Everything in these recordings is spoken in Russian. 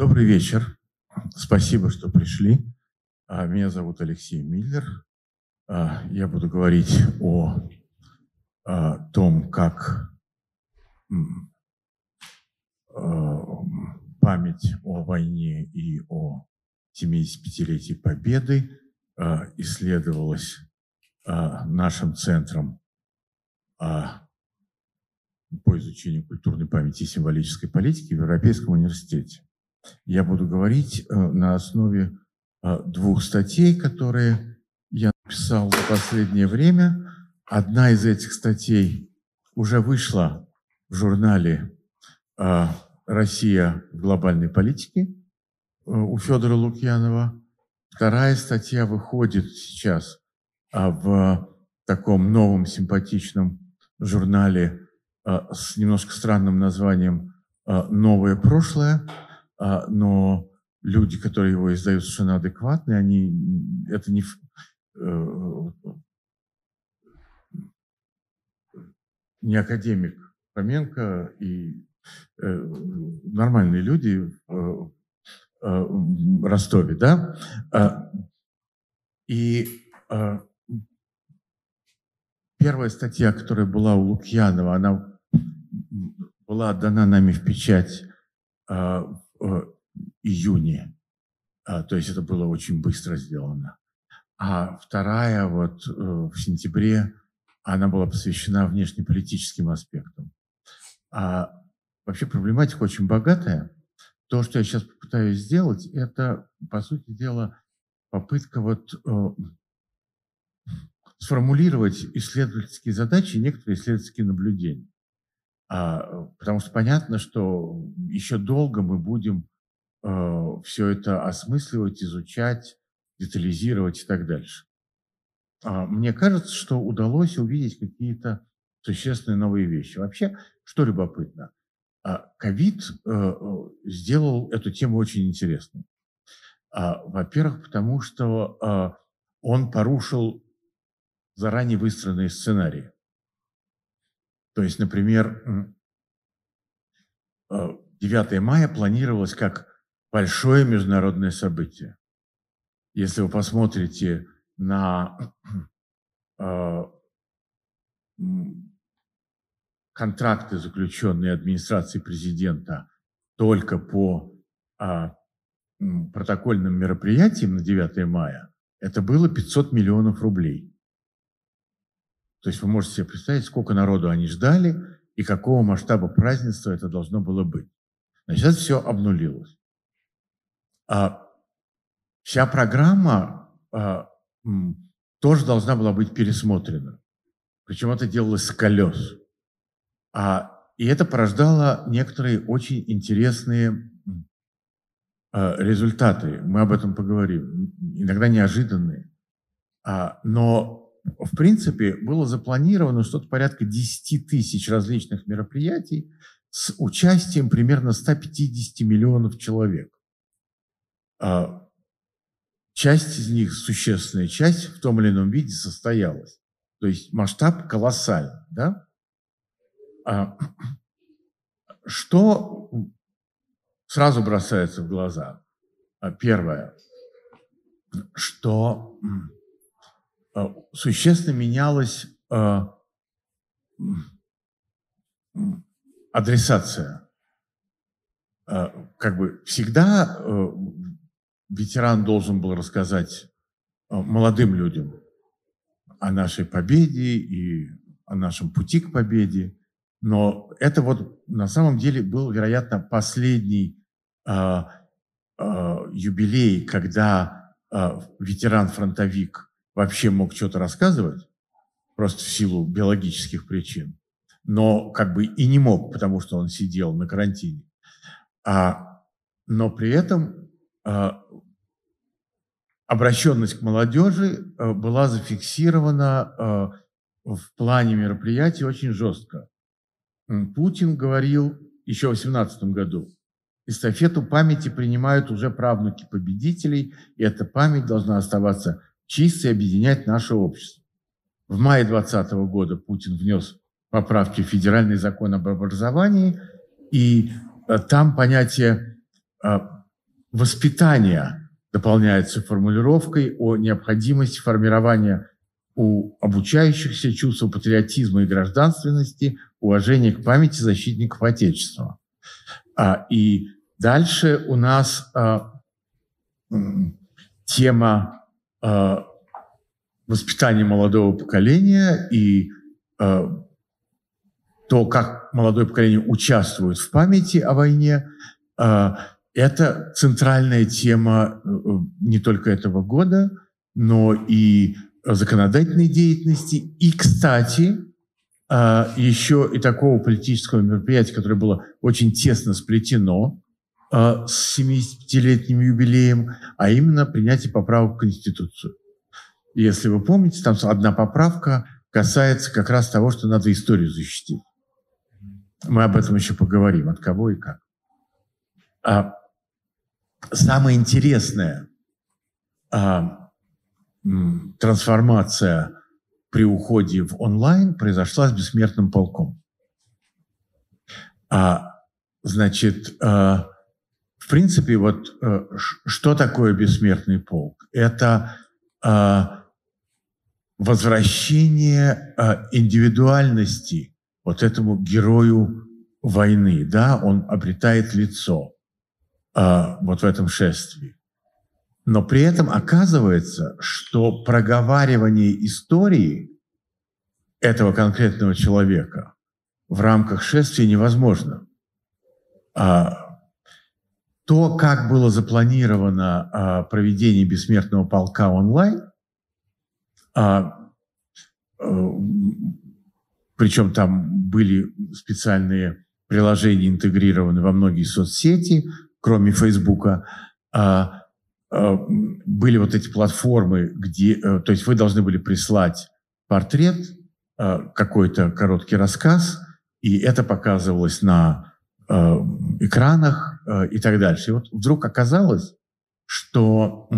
Добрый вечер. Спасибо, что пришли. А, меня зовут Алексей Миллер. А, я буду говорить о, о том, как память о войне и о 75-летии Победы исследовалась нашим центром по изучению культурной памяти и символической политики в Европейском университете. Я буду говорить э, на основе э, двух статей, которые я написал за последнее время. Одна из этих статей уже вышла в журнале э, «Россия в глобальной политике» у Федора Лукьянова. Вторая статья выходит сейчас в таком новом симпатичном журнале с немножко странным названием «Новое прошлое», но люди, которые его издают совершенно адекватные, они, это не, э, не академик Фоменко и э, нормальные люди в Ростове, да? А, и а, первая статья, которая была у Лукьянова, она была отдана нами в печать июне. А, то есть это было очень быстро сделано. А вторая вот э, в сентябре, она была посвящена внешнеполитическим аспектам. А вообще проблематика очень богатая. То, что я сейчас попытаюсь сделать, это, по сути дела, попытка вот э, сформулировать исследовательские задачи и некоторые исследовательские наблюдения. А, потому что понятно, что еще долго мы будем э, все это осмысливать, изучать, детализировать и так дальше. А, мне кажется, что удалось увидеть какие-то существенные новые вещи. Вообще, что любопытно, а, ковид э, сделал эту тему очень интересной. Во-первых, потому что он порушил заранее выстроенные сценарии. То есть, например, 9 э, мая планировалось как большое международное событие. Если вы посмотрите на э, контракты, заключенные администрацией президента только по а, протокольным мероприятиям на 9 мая, это было 500 миллионов рублей. То есть вы можете себе представить, сколько народу они ждали и какого масштаба празднества это должно было быть. Но сейчас все обнулилось. А вся программа а, тоже должна была быть пересмотрена. Причем это делалось с колес. А, и это порождало некоторые очень интересные а, результаты. Мы об этом поговорим. Иногда неожиданные. А, но в принципе, было запланировано что-то порядка 10 тысяч различных мероприятий с участием примерно 150 миллионов человек. А, часть из них, существенная часть, в том или ином виде состоялась. То есть масштаб колоссальный. Да? А, что сразу бросается в глаза? А, первое, что существенно менялась э, адресация. Э, как бы всегда ветеран должен был рассказать молодым людям о нашей победе и о нашем пути к победе. Но это вот на самом деле был, вероятно, последний э, э, юбилей, когда э, ветеран-фронтовик вообще мог что-то рассказывать, просто в силу биологических причин, но как бы и не мог, потому что он сидел на карантине. А, но при этом а, обращенность к молодежи а, была зафиксирована а, в плане мероприятий очень жестко. Путин говорил еще в 2018 году, эстафету памяти принимают уже правнуки победителей, и эта память должна оставаться чисто объединять наше общество. В мае 2020 года Путин внес поправки в федеральный закон об образовании, и э, там понятие э, воспитание дополняется формулировкой о необходимости формирования у обучающихся чувства патриотизма и гражданственности, уважения к памяти защитников Отечества. А, и дальше у нас а, тема а, воспитания молодого поколения и а, то, как молодое поколение участвует в памяти о войне, а, это центральная тема э, не только этого года, но и законодательной деятельности. И, кстати, а, еще и такого политического мероприятия, которое было очень тесно сплетено с 75-летним юбилеем, а именно принятие поправок в Конституцию. Если вы помните, там одна поправка касается как раз того, что надо историю защитить. Мы об этом еще поговорим, от кого и как. А самое интересное а, трансформация при уходе в онлайн произошла с бессмертным полком. А, значит, а, принципе, вот а, что такое бессмертный полк? Это а, возвращение а, индивидуальности вот этому герою войны, да, он обретает лицо вот в этом шествии. Но при этом оказывается, что проговаривание истории этого конкретного человека в рамках шествия невозможно. А, то, как было запланировано а, проведение бессмертного полка онлайн, а, а, причем там были специальные приложения интегрированы во многие соцсети, кроме Фейсбука, а, Э, были вот эти платформы, где, э, то есть вы должны были прислать портрет, э, какой-то короткий рассказ, и это показывалось на экранах и так дальше. И вот вдруг оказалось, что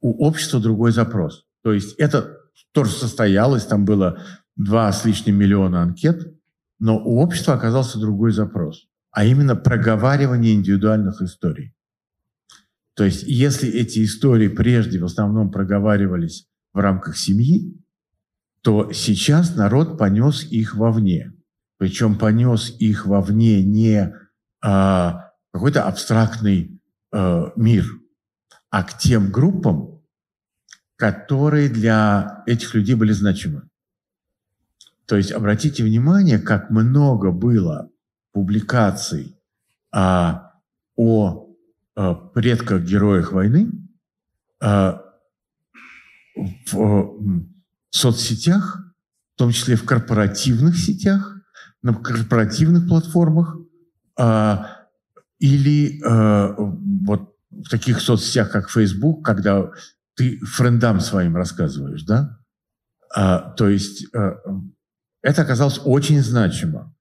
у общества другой запрос. То есть это тоже состоялось, там было два с лишним миллиона анкет, но у общества оказался другой запрос, а именно проговаривание индивидуальных историй. То есть если эти истории прежде в основном проговаривались в рамках семьи, то сейчас народ понес их вовне. Причем понес их вовне не а, какой-то абстрактный а, мир, а к тем группам, которые для этих людей были значимы. То есть обратите внимание, как много было публикаций а, о Э, предках героях войны э, в соцсетях, в том числе в корпоративных сетях, на корпоративных платформах э, или вот в таких соцсетях, как Facebook, когда ты френдам своим рассказываешь, да? То есть это оказалось очень значимо.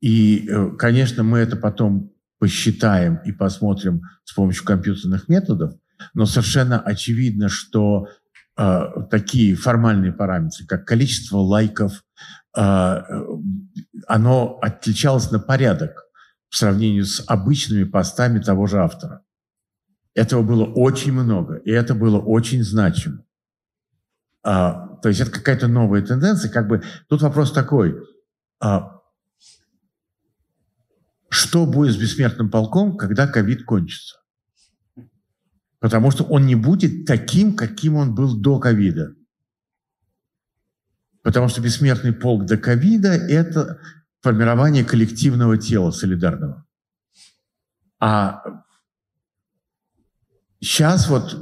И, конечно, мы это потом посчитаем и посмотрим с помощью компьютерных методов, но совершенно очевидно, что э, такие формальные параметры, как количество лайков, э, оно отличалось на порядок в сравнении с обычными постами того же автора. Этого было очень много, и это было очень значимо. А, то есть это какая-то новая тенденция. Как бы тут вопрос такой: а, что будет с бессмертным полком, когда ковид кончится. Потому что он не будет таким, каким он был до ковида. Потому что бессмертный полк до ковида – это формирование коллективного тела солидарного. А сейчас вот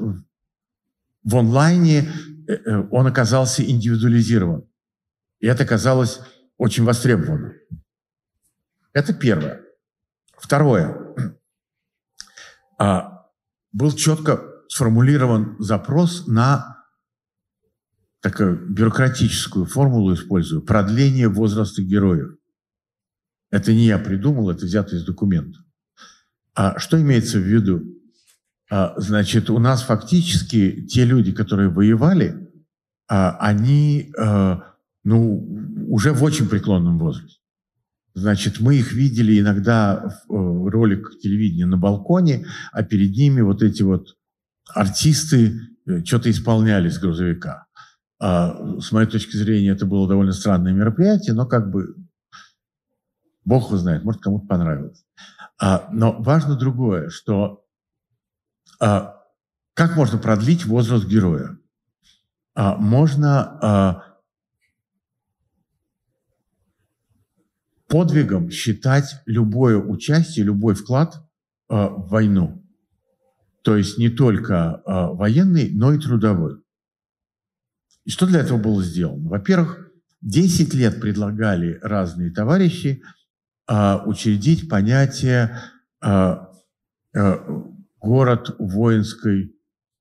в онлайне э, э, он оказался индивидуализирован. И это казалось очень востребованным. Это первое. Второе. А, был четко сформулирован запрос на такую бюрократическую формулу использую, продление возраста героев. Это не я придумал, это взято из документа. А что имеется в виду? А, значит, у нас фактически те люди, которые воевали, а, они а, ну, уже в очень преклонном возрасте. Значит, мы их видели иногда в ролик телевидения на балконе, а перед ними вот эти вот артисты что-то исполняли с грузовика. А, с моей точки зрения, это было довольно странное мероприятие, но как бы Бог его знает, может, кому-то понравилось. А, но важно другое, что а, как можно продлить возраст героя? А, можно а, подвигом считать любое участие, любой вклад а, в войну. То есть не только а, военный, но и трудовой. И что для этого было сделано? Во-первых, 10 лет предлагали разные товарищи учредить понятие а, а, город воинской,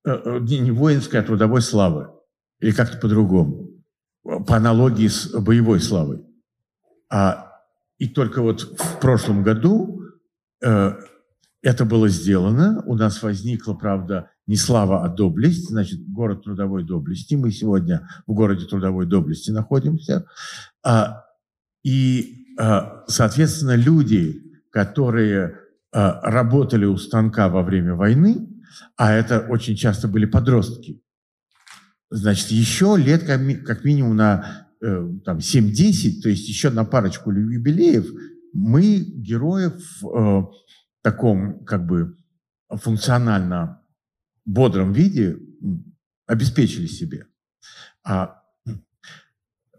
а, не воинской, а трудовой славы. Или как-то по-другому. По аналогии с боевой славой. А, и только вот в прошлом году э, это было сделано. У нас возникла, правда, не слава, а доблесть, значит, город трудовой доблести. Мы сегодня в городе трудовой доблести находимся. А, и, а, соответственно, люди, которые а, работали у станка во время войны, а это очень часто были подростки, значит, еще лет как минимум на э, там, 7-10, то есть еще на парочку юбилеев, мы героев в э, таком как бы функционально бодром виде обеспечили себе. А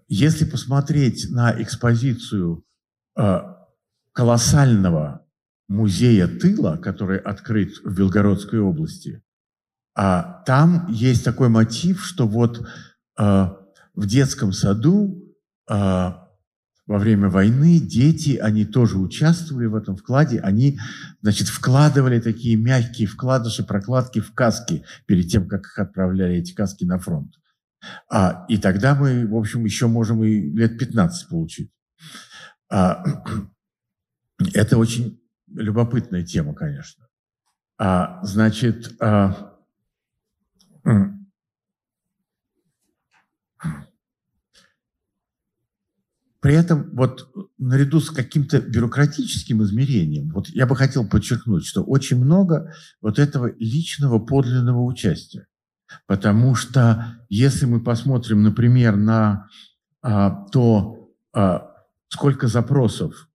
если посмотреть на экспозицию колоссального музея тыла, который открыт в Белгородской области, а там есть такой мотив, что вот э, в детском саду э, во время войны дети, они тоже участвовали в этом вкладе, они, значит, вкладывали такие мягкие вкладыши, прокладки в каски перед тем, как их отправляли, эти каски, на фронт. А, и тогда мы, в общем, еще можем и лет 15 получить. А, это очень любопытная тема, конечно. А, значит, а, при этом вот наряду с каким-то бюрократическим измерением, вот я бы хотел подчеркнуть, что очень много вот этого личного подлинного участия. Потому что если мы посмотрим, например, на а, то, а, сколько запросов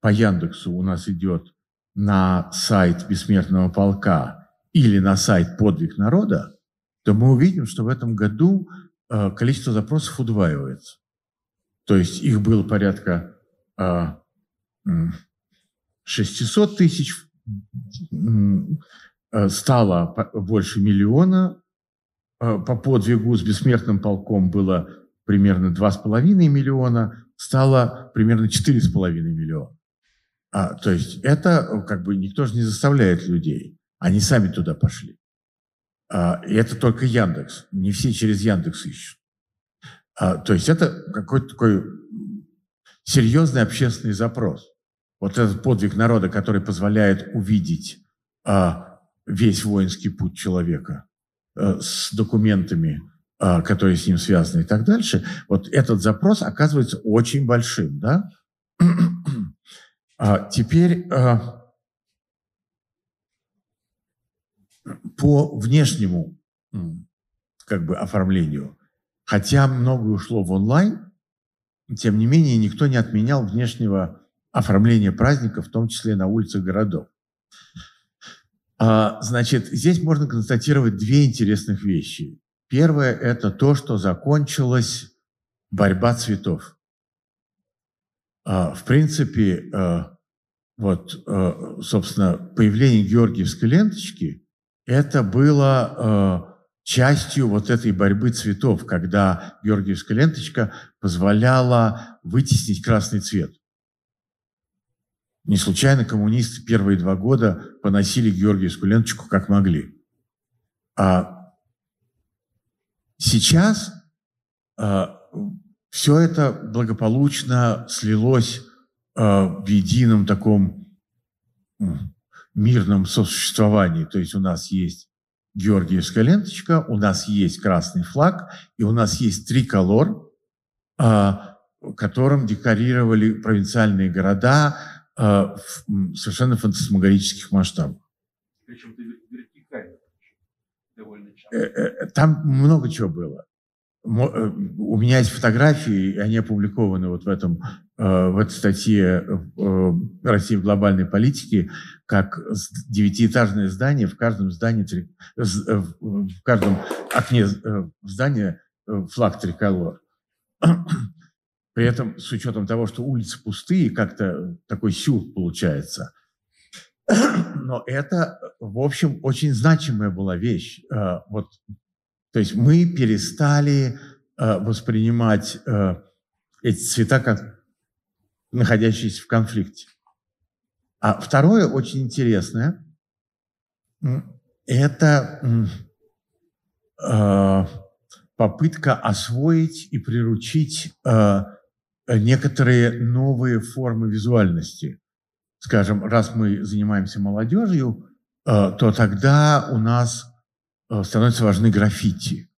по Яндексу у нас идет на сайт Бессмертного полка или на сайт Подвиг народа, то мы увидим, что в этом году а, количество запросов удваивается. То есть их было порядка 600 тысяч, стало больше миллиона, Э, по подвигу с бессмертным полком было примерно 2,5 миллиона, стало примерно 4,5 миллиона. А, то есть это э, как бы никто же не заставляет людей. Они сами туда пошли. А, и это только Яндекс. Не все через Яндекс ищут. А, то есть это какой-то такой серьезный общественный запрос. Вот этот подвиг народа, который позволяет увидеть а, весь воинский путь человека – Э, с документами, а, которые с ним связаны и так дальше, вот этот запрос оказывается очень большим. Да? А теперь а, по внешнему как бы оформлению, хотя многое ушло в онлайн, тем не менее никто не отменял внешнего оформления праздника, в том числе на улицах городов. А, значит, здесь можно констатировать две интересных вещи. Первое – это то, что закончилась борьба цветов. А, в принципе, а, вот, собственно, появление георгиевской ленточки – это было частью вот этой борьбы цветов, когда георгиевская ленточка позволяла вытеснить красный цвет. Не случайно коммунисты первые два года поносили Георгиевскую ленточку как могли. А сейчас а, все это благополучно слилось а, в едином таком мирном сосуществовании. То есть у нас есть Георгиевская ленточка, у нас есть красный флаг, и у нас есть триколор, а, которым декорировали провинциальные города в совершенно фантасмагорических масштабах. Причем часто. Там много чего было. У меня есть фотографии, они опубликованы вот в этом в этой статье «Россия в глобальной политике», как девятиэтажное здание, в каждом здании, в каждом окне здания флаг триколор. При этом, с учетом того, что улицы пустые, как-то такой сюр получается. Но это, в общем, очень значимая была вещь. Э, вот, то есть мы перестали э, воспринимать э, эти цвета как находящиеся в конфликте. А второе очень интересное – это попытка освоить и приручить некоторые новые формы визуальности. Скажем, раз мы занимаемся молодежью, э, то тогда у нас э, становятся важны граффити.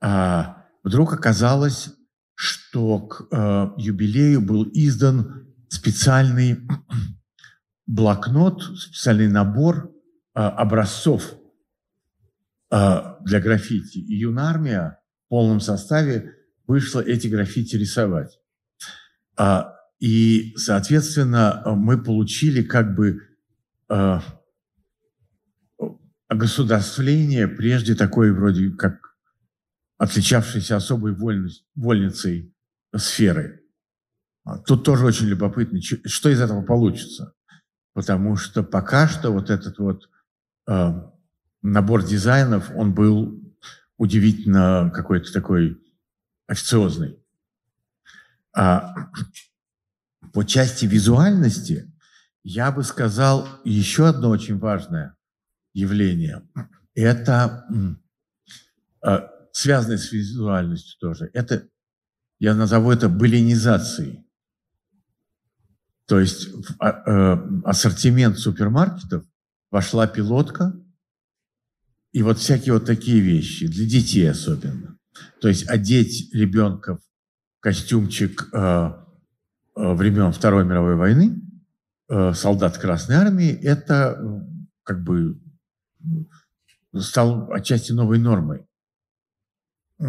А вдруг оказалось, что к э, юбилею был издан специальный блокнот, специальный набор образцов для граффити. И юнармия в полном составе вышло эти граффити рисовать. А, и, соответственно, мы получили как бы а, огосударствление прежде такой вроде как отличавшейся особой вольность, вольницей сферы. А, тут тоже очень любопытно, что из этого получится. Потому что пока что вот этот вот э, набор дизайнов, он был удивительно какой-то такой официозный. А по части визуальности я бы сказал еще одно очень важное явление. Это а, связанное с визуальностью тоже. Это, я назову это баленизацией. То есть в а, а, ассортимент супермаркетов вошла пилотка и вот всякие вот такие вещи, для детей особенно. То есть одеть ребенка в костюмчик э, э, времен Второй мировой войны, э, солдат Красной Армии, это э, как бы стал отчасти новой нормой. Э,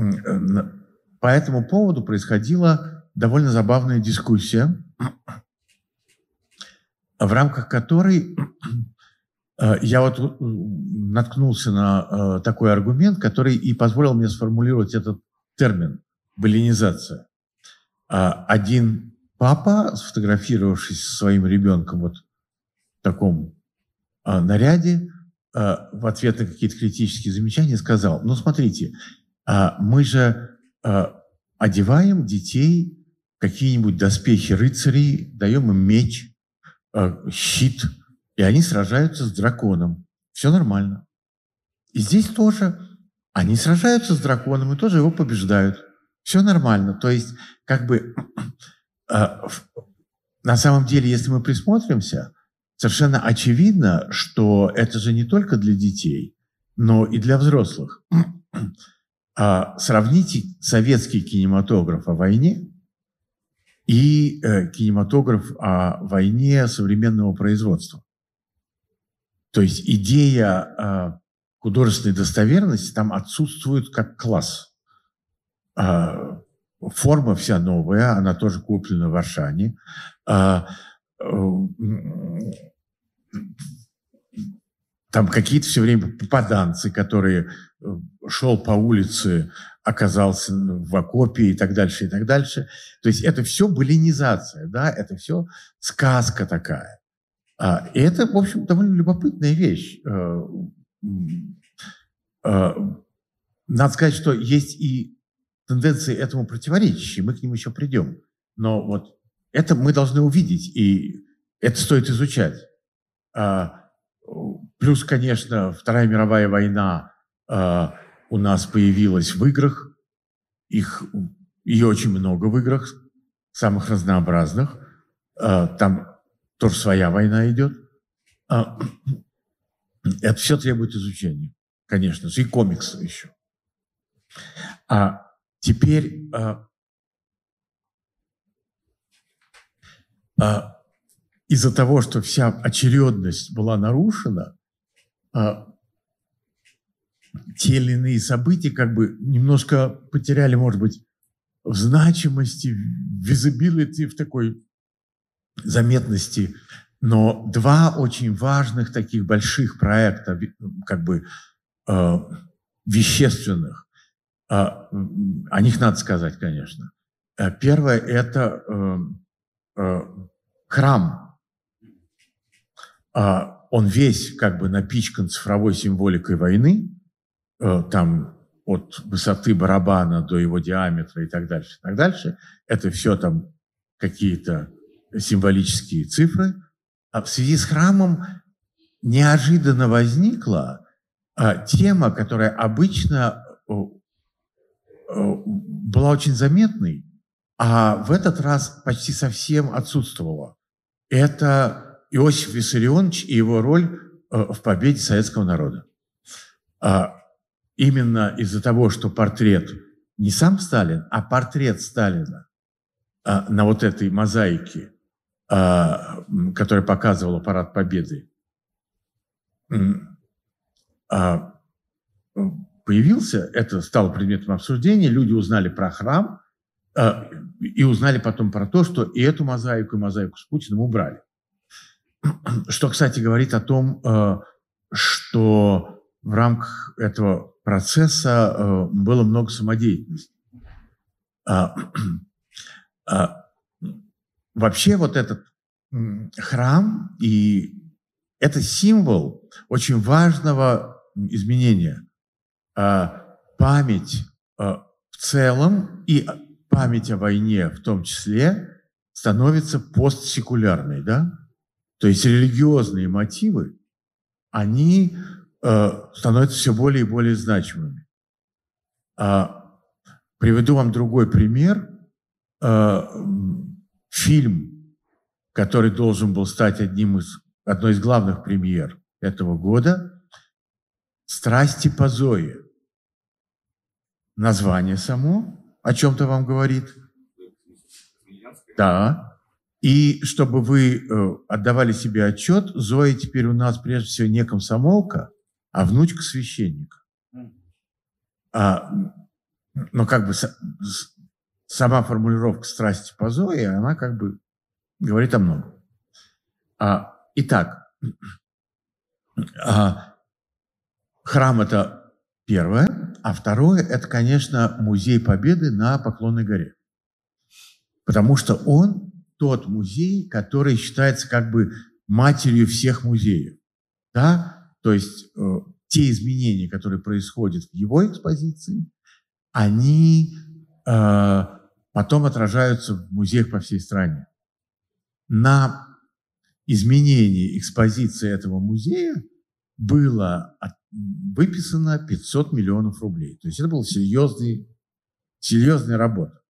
по этому поводу происходила довольно забавная дискуссия, в рамках которой Э, я вот э, наткнулся на э, такой аргумент, который и позволил мне сформулировать этот термин – балинизация. Один папа, сфотографировавшись со своим ребенком вот в таком наряде, в ответ на какие-то критические замечания сказал, ну смотрите, мы же одеваем детей какие-нибудь доспехи рыцарей, даем им меч, щит – и они сражаются с драконом. Все нормально. И здесь тоже они сражаются с драконом и тоже его побеждают. Все нормально. То есть, как бы, на самом деле, если мы присмотримся, совершенно очевидно, что это же не только для детей, но и для взрослых. А, сравните советский кинематограф о войне и э, кинематограф о войне современного производства. То есть идея э, художественной достоверности там отсутствует как класс. Э, форма вся новая, она тоже куплена в Аршане. Э, там какие-то все время попаданцы, которые шел по улице, оказался в окопе и так дальше, и так дальше. То есть это все былинизация, да, это все сказка такая. А, и это, в общем, довольно любопытная вещь. Э, э, надо сказать, что есть и тенденции этому противоречащие, мы к ним еще придем. Но вот это мы должны увидеть, и это стоит изучать. А, плюс, конечно, Вторая мировая война э, у нас появилась в играх. Их, ее очень много в играх, самых разнообразных. Там тоже своя война идет. А, это все требует изучения, конечно и комиксы еще. А теперь а, а, из-за того, что вся очередность была нарушена, а, те или иные события как бы немножко потеряли, может быть, в значимости, в visibility, в такой заметности. Но два очень важных таких больших проекта, как бы э, вещественных, о них надо сказать, конечно. Э, первое – это э, э, храм. Э, он весь как бы напичкан цифровой символикой войны, там от высоты барабана до его диаметра и так дальше, и так дальше. Это все там какие-то символические цифры. А в связи с храмом неожиданно возникла а, тема, которая обычно была очень заметной, а в этот раз почти совсем отсутствовала. Это Иосиф Виссарионович и его роль в победе советского народа. А, именно из-за того, что портрет не сам Сталин, а портрет Сталина а, на вот этой мозаике, а, которая показывала парад Победы, появился, это стало предметом обсуждения, люди узнали про храм а, и узнали потом про то, что и эту мозаику, и мозаику с Путиным убрали. Что, кстати, говорит о том, а, что в рамках этого процесса э, было много самодеятельности. А, а, вообще вот этот храм и это символ очень важного изменения. А, память в целом и память о войне в том числе становится постсекулярной, да? То есть религиозные мотивы, они Э, становятся все более и более значимыми. А, приведу вам другой пример. А, фильм, который должен был стать одним из, одной из главных премьер этого года, «Страсти по Зое». Название само о чем-то вам говорит? Да. И чтобы вы э, отдавали себе отчет, Зоя теперь у нас прежде всего не комсомолка, а внучка священника. А, но как бы сама формулировка страсти по Зое, она как бы говорит о многом. А, итак, а, храм – это первое, а второе – это, конечно, музей Победы на Поклонной горе. Потому что он тот музей, который считается как бы матерью всех музеев. Да? То есть э, те изменения, которые происходят в его экспозиции, они э, потом отражаются в музеях по всей стране. На изменение экспозиции этого музея было выписано 500 миллионов рублей. То есть это была серьезный, серьезная работа.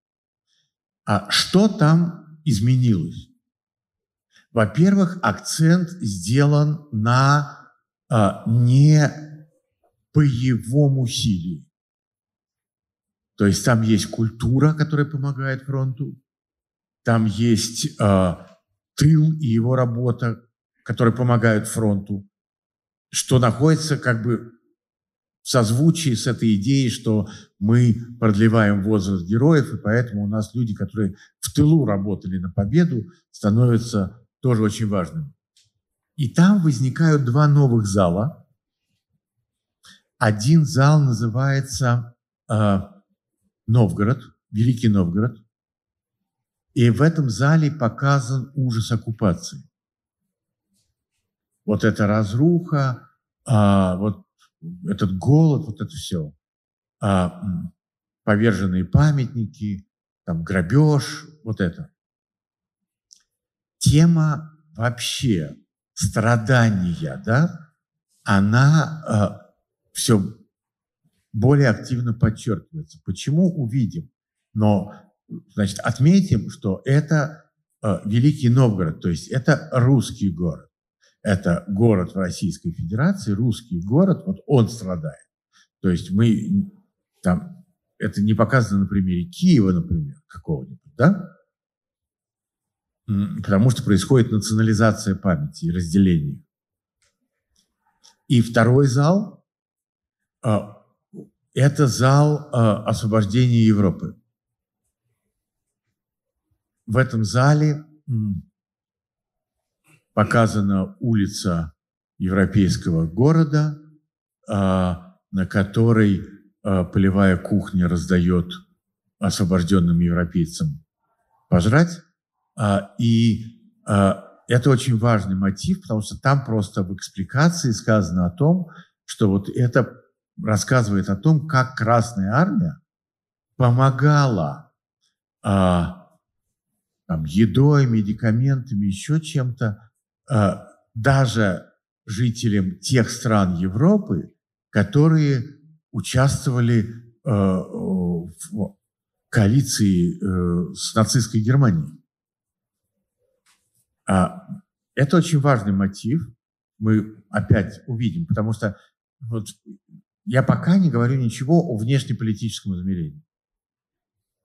А что там изменилось? Во-первых, акцент сделан на а, не по его усилию. То есть там есть культура, которая помогает фронту, там есть а, тыл и его работа, которые помогают фронту, что находится как бы в созвучии с этой идеей, что мы продлеваем возраст героев, и поэтому у нас люди, которые в тылу работали на победу, становятся тоже очень важными. И там возникают два новых зала. Один зал называется э, Новгород, Великий Новгород. И в этом зале показан ужас оккупации. Вот эта разруха, э, вот этот голод, вот это все. Э, поверженные памятники, там грабеж, вот это. Тема вообще страдания, да, она э, все более активно подчеркивается. Почему увидим? Но, значит, отметим, что это э, Великий Новгород, то есть это русский город. Это город в Российской Федерации, русский город, вот он страдает. То есть мы там, это не показано на примере Киева, например, какого-нибудь, да? потому что происходит национализация памяти и разделение. И второй зал а, – это зал а, освобождения Европы. В этом зале показана улица европейского города, а, на которой полевая кухня раздает освобожденным европейцам пожрать. И это очень важный мотив, потому что там просто в экспликации сказано о том, что вот это рассказывает о том, как Красная Армия помогала а, там, едой, медикаментами, еще чем-то, а, даже жителям тех стран Европы, которые участвовали а, в коалиции а, с нацистской Германией. А, это очень важный мотив, мы опять увидим, потому что вот я пока не говорю ничего о внешнеполитическом измерении.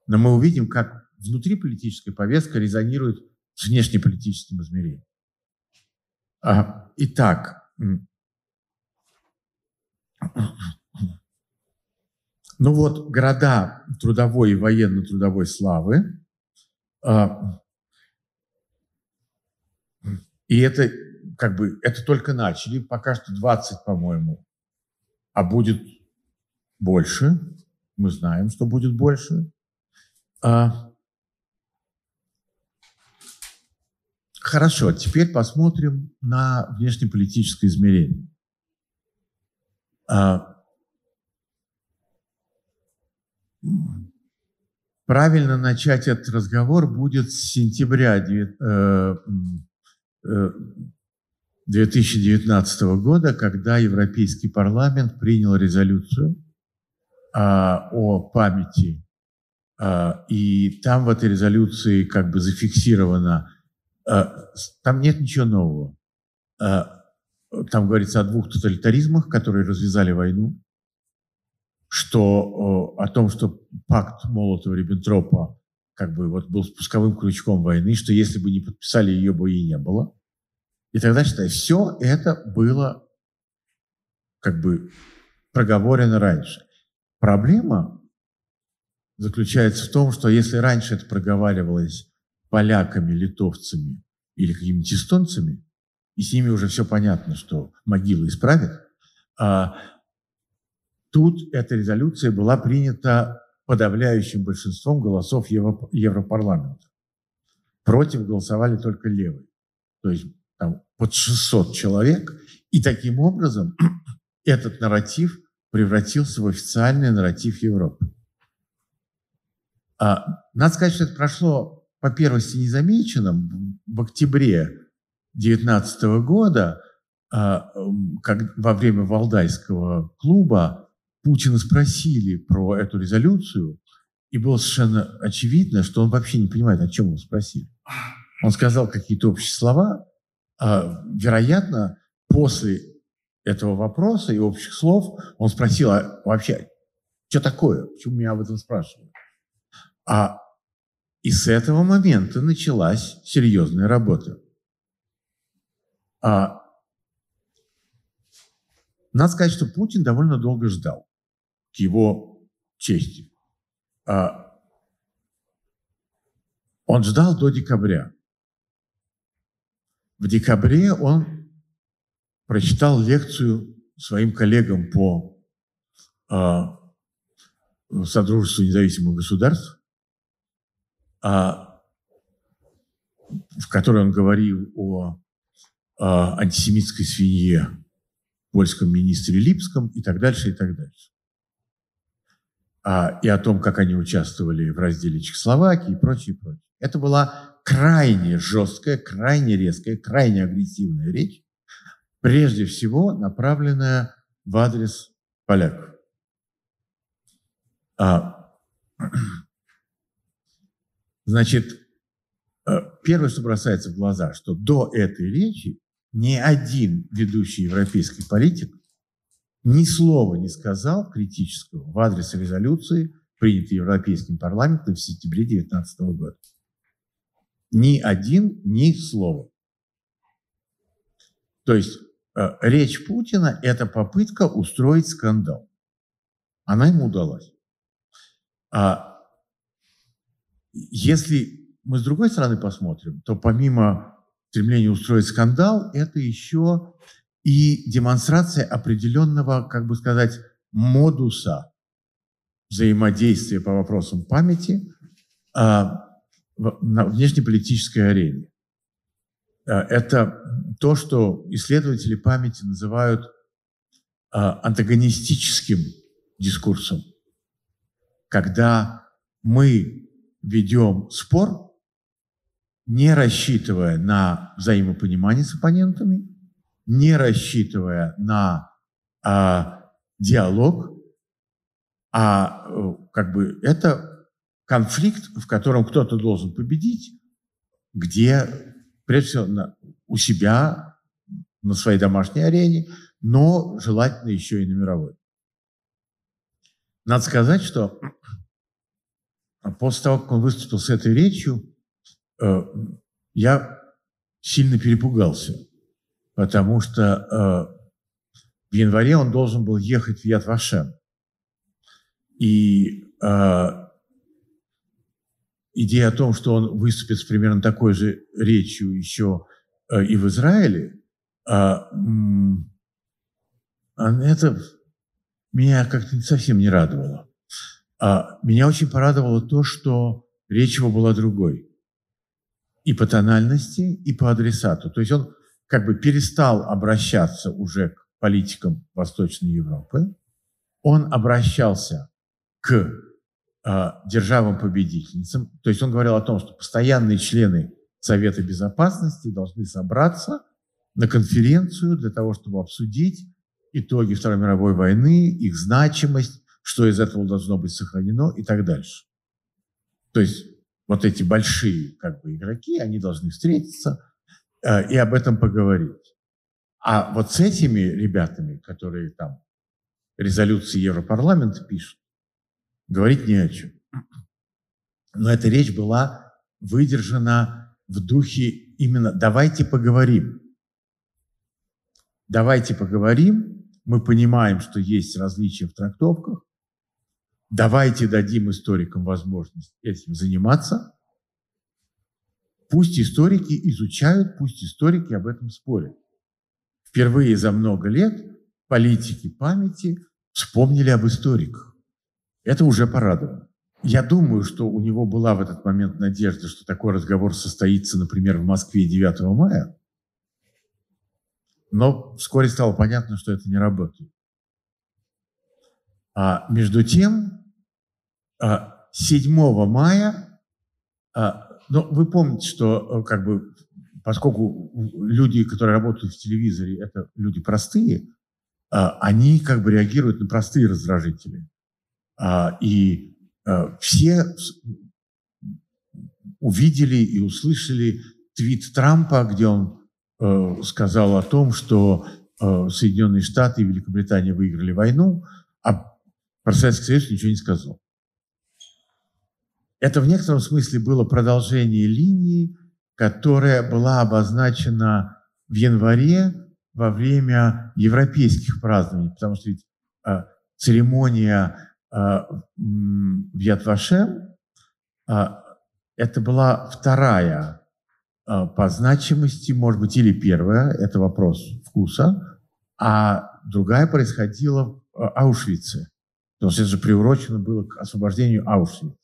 Но мы увидим, как внутриполитическая повестка резонирует с внешнеполитическим измерением. Итак, ну вот города трудовой и военно-трудовой славы а, и это как бы, это только начали, пока что 20, по-моему, а будет больше. Мы знаем, что будет больше. А... Хорошо, теперь посмотрим на внешнеполитическое измерение. А... Правильно начать этот разговор будет с сентября 2019 года, когда Европейский парламент принял резолюцию а, о памяти, а, и там в этой резолюции как бы зафиксировано, там нет ничего нового. А, там говорится о двух тоталитаризмах, которые развязали войну, что о том, что пакт Молотова-Риббентропа как бы вот был спусковым крючком войны, что если бы не подписали, ее бы и не было. И тогда, считай, все это было как бы проговорено раньше. Проблема заключается в том, что если раньше это проговаривалось поляками, литовцами или какими-нибудь эстонцами, и с ними уже все понятно, что могилы исправят, а тут эта резолюция была принята подавляющим большинством голосов Европарламента. Против голосовали только левые. То есть там, под 600 человек. И таким образом этот нарратив превратился в официальный нарратив Европы. А, надо сказать, что это прошло по первости незамеченным. В октябре 2019 года, а, как, во время Валдайского клуба, Путина спросили про эту резолюцию, и было совершенно очевидно, что он вообще не понимает, о чем его спросили. Он сказал какие-то общие слова. А, вероятно, после этого вопроса и общих слов он спросил, а вообще, что такое? Почему меня об этом спрашивают? А и с этого момента началась серьезная работа. А, надо сказать, что Путин довольно долго ждал к его чести. А он ждал до декабря. В декабре он прочитал лекцию своим коллегам по а, Содружеству независимых государств, в которой он говорил о а, антисемитской свинье польском министре Липском и так дальше, и так дальше а, и о том, как они участвовали в разделе Чехословакии и прочее, прочее. Это была крайне жесткая, крайне резкая, крайне агрессивная речь, прежде всего направленная в адрес поляков. А, значит, э, первое, что бросается в глаза, что до этой речи ни один ведущий европейский политик ни слова не сказал критического в адрес резолюции, принятой Европейским парламентом в сентябре 2019 года. Ни один, ни слова. То есть э, речь Путина – это попытка устроить скандал. Она ему удалась. А если мы с другой стороны посмотрим, то помимо стремления устроить скандал, это еще и демонстрация определенного, как бы сказать, модуса взаимодействия по вопросам памяти а, на внешнеполитической арене. А, это то, что исследователи памяти называют а, антагонистическим дискурсом, когда мы ведем спор, не рассчитывая на взаимопонимание с оппонентами, не рассчитывая на а, диалог, а э, как бы это конфликт, в котором кто-то должен победить, где прежде всего на, у себя на своей домашней арене, но желательно еще и на мировой. Надо сказать, что после того, как он выступил с этой речью, э, я сильно перепугался, потому что э, в январе он должен был ехать в Яд-Вашем. И э, идея о том, что он выступит с примерно такой же речью еще и в Израиле, э, это меня как-то совсем не радовало. А меня очень порадовало то, что речь его была другой. И по тональности, и по адресату. То есть он как бы перестал обращаться уже к политикам Восточной Европы. Он обращался к э, державам-победительницам. То есть он говорил о том, что постоянные члены Совета Безопасности должны собраться на конференцию для того, чтобы обсудить итоги Второй мировой войны, их значимость, что из этого должно быть сохранено и так дальше. То есть вот эти большие как бы, игроки, они должны встретиться э, и об этом поговорить. А вот с этими ребятами, которые там резолюции Европарламента пишут, говорить не о чем. Но эта речь была выдержана в духе именно «давайте поговорим». Давайте поговорим, мы понимаем, что есть различия в трактовках, давайте дадим историкам возможность этим заниматься, пусть историки изучают, пусть историки об этом спорят. Впервые за много лет политики памяти вспомнили об историках. Это уже порадовало. Я думаю, что у него была в этот момент надежда, что такой разговор состоится, например, в Москве 9 мая. Но вскоре стало понятно, что это не работает. А между тем, 7 а, мая, а, ну, вы помните, что как бы, поскольку люди, которые работают в телевизоре, это люди простые, а, они как бы реагируют на простые раздражители. И а, все увидели и услышали твит Трампа, где он э, сказал о том, что э, Соединенные Штаты и Великобритания выиграли войну, а про Советский Союз ничего не сказал. Это в некотором смысле было продолжение линии, которая была обозначена в январе во время европейских празднований, потому что ведь э, церемония а, в Ятваше, а, это была вторая а, по значимости, может быть, или первая, это вопрос вкуса, а другая происходила в Аушвице, потому что это же приурочено было к освобождению Аушвица.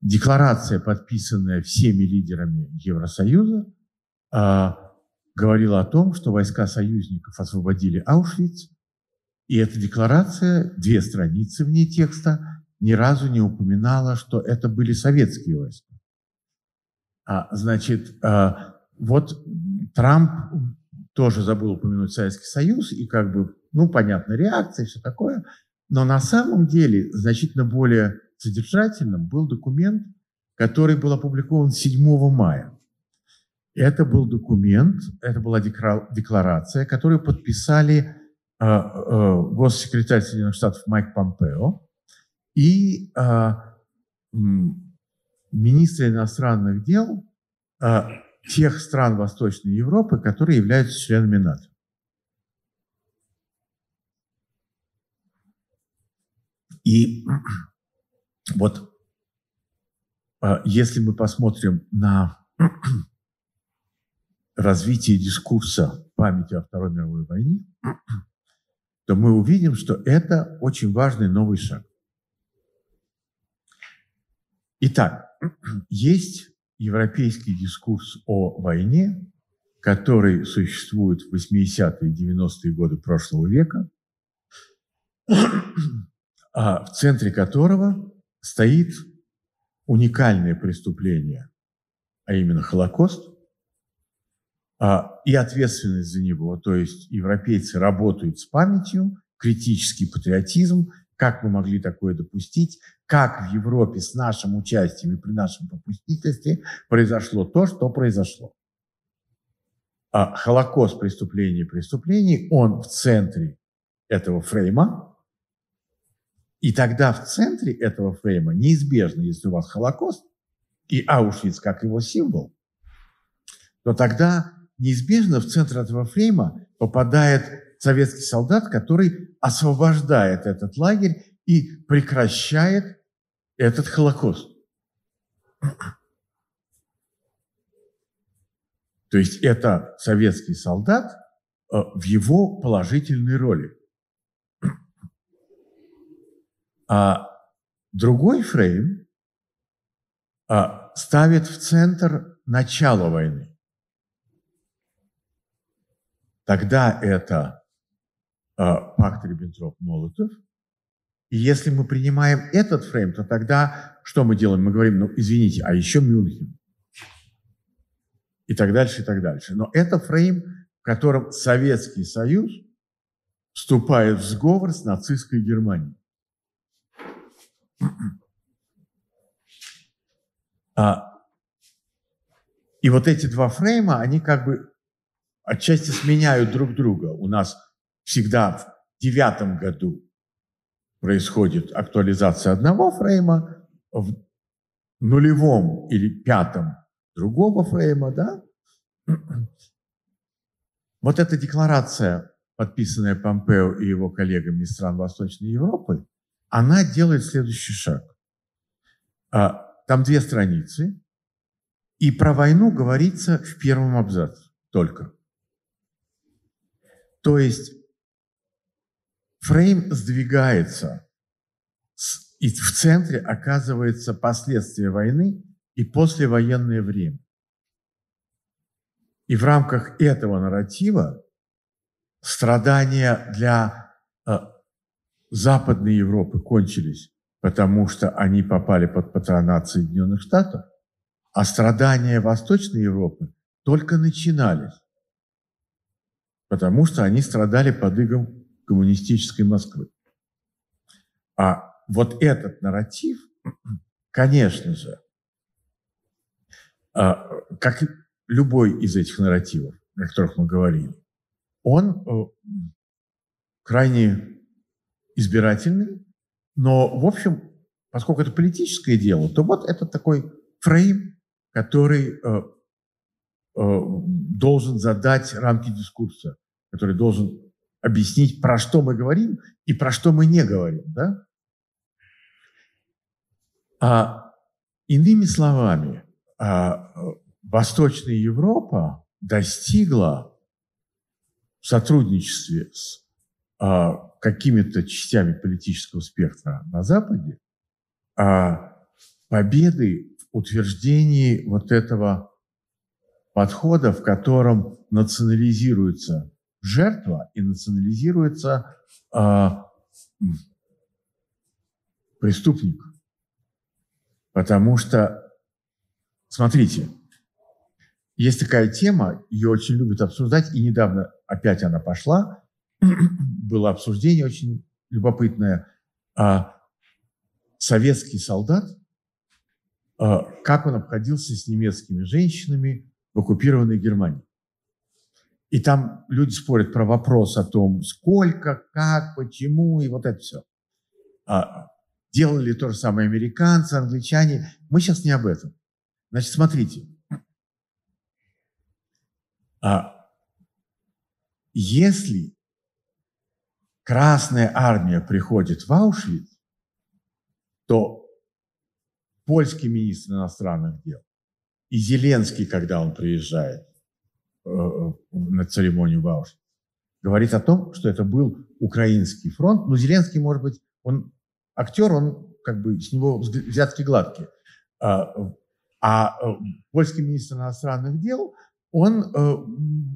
Декларация, подписанная всеми лидерами Евросоюза, говорила о том, что войска союзников освободили Аушвиц, и эта декларация, две страницы в ней текста, ни разу не упоминала, что это были советские войска. А, значит, а, вот Трамп тоже забыл упомянуть Советский Союз, и как бы, ну, понятно, реакция и все такое. Но на самом деле значительно более содержательным был документ, который был опубликован 7 мая. Это был документ, это была декларация, которую подписали а, а, госсекретарь Соединенных Штатов Майк Помпео и а, министры иностранных дел тех стран Восточной Европы, которые являются членами НАТО. И вот а, если мы посмотрим на развитие дискурса памяти о Второй мировой войне, то мы увидим, что это очень важный новый шаг. Итак, есть европейский дискурс о войне, который существует в 80-е и 90-е годы прошлого века, в центре которого стоит уникальное преступление, а именно Холокост, а, и ответственность за него. То есть европейцы работают с памятью, критический патриотизм, как мы могли такое допустить, как в Европе с нашим участием и при нашем попустительстве произошло то, что произошло. А Холокост преступлений и преступлений, он в центре этого фрейма, и тогда в центре этого фрейма неизбежно, если у вас Холокост и Аушвиц как его символ, то тогда неизбежно в центр этого фрейма попадает советский солдат, который освобождает этот лагерь и прекращает этот Холокост. То есть это советский солдат э, в его положительной роли. А другой фрейм а, ставит в центр начало войны. Тогда это а, пакт Риббентроп-Молотов. И если мы принимаем этот фрейм, то тогда что мы делаем? Мы говорим, ну, извините, а еще Мюнхен. И так дальше, и так дальше. Но это фрейм, в котором Советский Союз вступает в сговор с нацистской Германией. А, и вот эти два фрейма, они как бы отчасти сменяют друг друга. У нас всегда в девятом году происходит актуализация одного фрейма, в нулевом или пятом другого фрейма, да? Вот эта декларация, подписанная Помпео и его коллегами из стран Восточной Европы, она делает следующий шаг. А, там две страницы, и про войну говорится в первом абзаце только. То есть фрейм сдвигается, и в центре оказывается последствия войны и послевоенное время. И в рамках этого нарратива страдания для э, Западной Европы кончились, потому что они попали под патронат Соединенных Штатов, а страдания Восточной Европы только начинались, потому что они страдали под игом коммунистической Москвы. А вот этот нарратив, конечно же, а, как любой из этих нарративов, о которых мы говорили, он э, крайне избирательный, но, в общем, поскольку это политическое дело, то вот это такой фрейм, который э, э, должен задать рамки дискурса, который должен объяснить, про что мы говорим и про что мы не говорим. Да? А, иными словами, а, Восточная Европа достигла в сотрудничестве с а, какими-то частями политического спектра на Западе, а победы в утверждении вот этого подхода, в котором национализируется жертва и национализируется а, преступник. Потому что, смотрите, есть такая тема, ее очень любят обсуждать, и недавно опять она пошла, было обсуждение очень любопытное. А, советский солдат, а, как он обходился с немецкими женщинами в оккупированной Германии. И там люди спорят про вопрос о том, сколько, как, почему и вот это все. А, делали то же самое американцы, англичане. Мы сейчас не об этом. Значит, смотрите. А если Красная Армия приходит в Аушвиц, то польский министр иностранных дел и Зеленский, когда он приезжает э, э, на церемонию в Аушвиц, говорит о том, что это был украинский фронт. Но Зеленский, может быть, он актер, он как бы с него взятки гладкие. А, а э, польский министр иностранных дел, он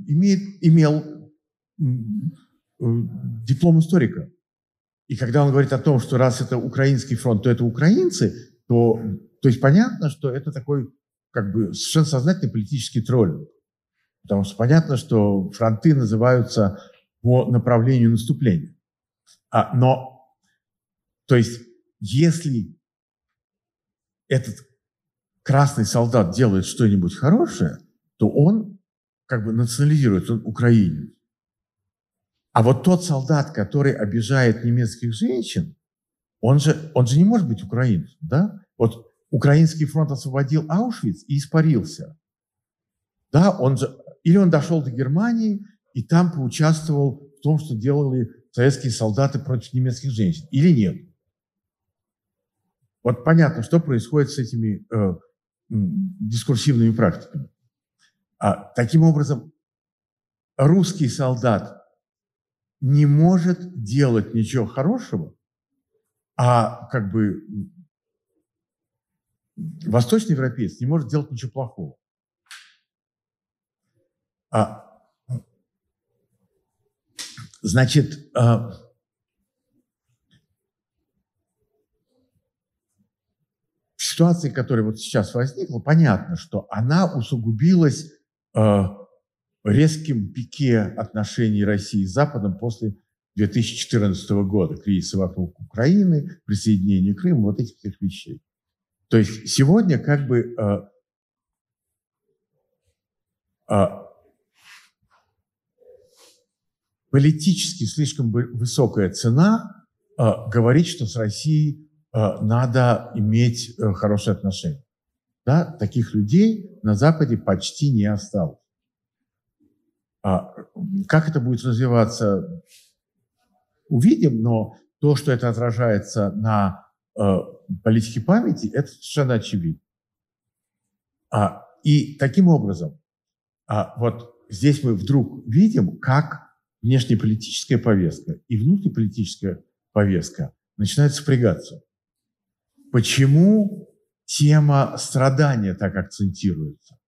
имеет, имел диплом историка. И когда он говорит о том, что раз это украинский фронт, то это украинцы, то, то есть понятно, что это такой как бы совершенно сознательный политический троллинг. Потому что понятно, что фронты называются по направлению наступления. А, но, то есть, если этот красный солдат делает что-нибудь хорошее, то он как бы национализирует, он украинец. А вот тот солдат, который обижает немецких женщин, он же, он же не может быть украинцем, да? Вот Украинский фронт освободил Аушвиц и испарился. Да, он же, или он дошел до Германии и там поучаствовал в том, что делали советские солдаты против немецких женщин, или нет. Вот понятно, что происходит с этими э, дискурсивными практиками. А, таким образом, русский солдат не может делать ничего хорошего, а как бы восточный европеец не может делать ничего плохого. А, значит, а, в ситуации, которая вот сейчас возникла, понятно, что она усугубилась а, резким пике отношений России с Западом после 2014 года, кризиса вокруг Украины, присоединения Крыма, вот этих всех вещей. То есть сегодня как бы э, э, политически слишком высокая цена э, говорит, что с Россией э, надо иметь э, хорошие отношения. Да? Таких людей на Западе почти не осталось. А как это будет развиваться, увидим, но то, что это отражается на э, политике памяти, это совершенно очевидно. А, и таким образом, а, вот здесь мы вдруг видим, как внешнеполитическая повестка и внутриполитическая повестка начинают сопрягаться. Почему тема страдания так акцентируется?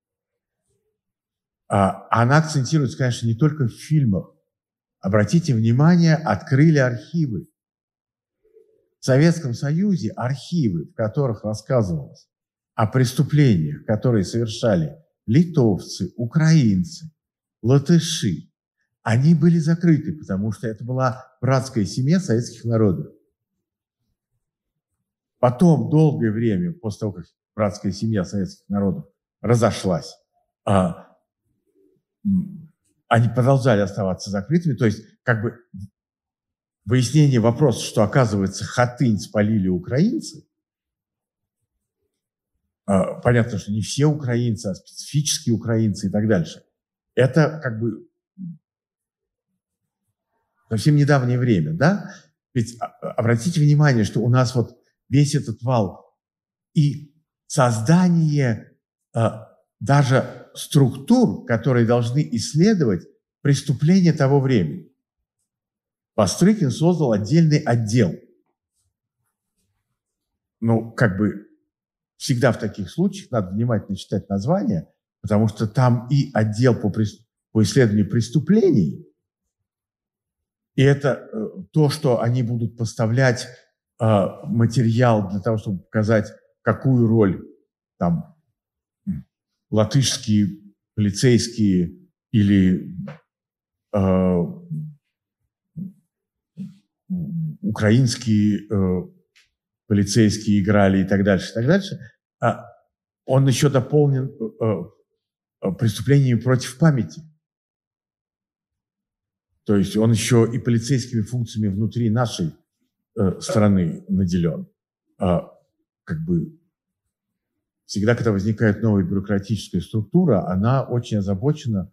А, она акцентируется, конечно, не только в фильмах. Обратите внимание, открыли архивы. В Советском Союзе архивы, в которых рассказывалось о преступлениях, которые совершали литовцы, украинцы, латыши, они были закрыты, потому что это была братская семья советских народов. Потом, долгое время, после того, как братская семья советских народов разошлась, а, они продолжали оставаться закрытыми. То есть как бы выяснение вопроса, что, оказывается, Хатынь спалили украинцы, а, понятно, что не все украинцы, а специфические украинцы и так дальше. Это как бы совсем недавнее время, да? Ведь а, обратите внимание, что у нас вот весь этот вал и создание даже структур, которые должны исследовать преступления того времени. Пострыкин создал отдельный отдел. Ну, как бы всегда в таких случаях надо внимательно читать название, потому что там и отдел по, по исследованию преступлений, и это э, то, что они будут поставлять э, материал для того, чтобы показать, какую роль там латышские полицейские или э, украинские э, полицейские играли и так дальше, и так дальше, а он еще дополнен э, э, преступлениями против памяти. То есть он еще и полицейскими функциями внутри нашей э, страны наделен. как бы всегда, когда возникает новая бюрократическая структура, она очень озабочена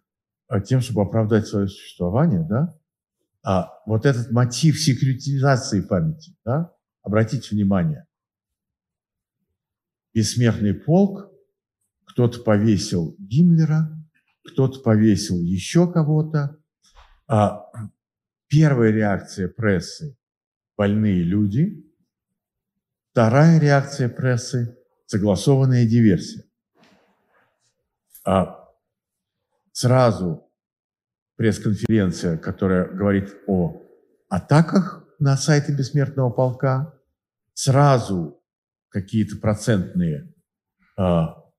тем, чтобы оправдать свое существование, да, а вот этот мотив секретизации памяти, да, обратите внимание, бессмертный полк, кто-то повесил Гиммлера, кто-то повесил еще кого-то. А первая реакция прессы – больные люди. Вторая реакция прессы – согласованная диверсия. А сразу пресс-конференция, которая говорит о атаках на сайты Бессмертного полка, сразу какие-то процентные э,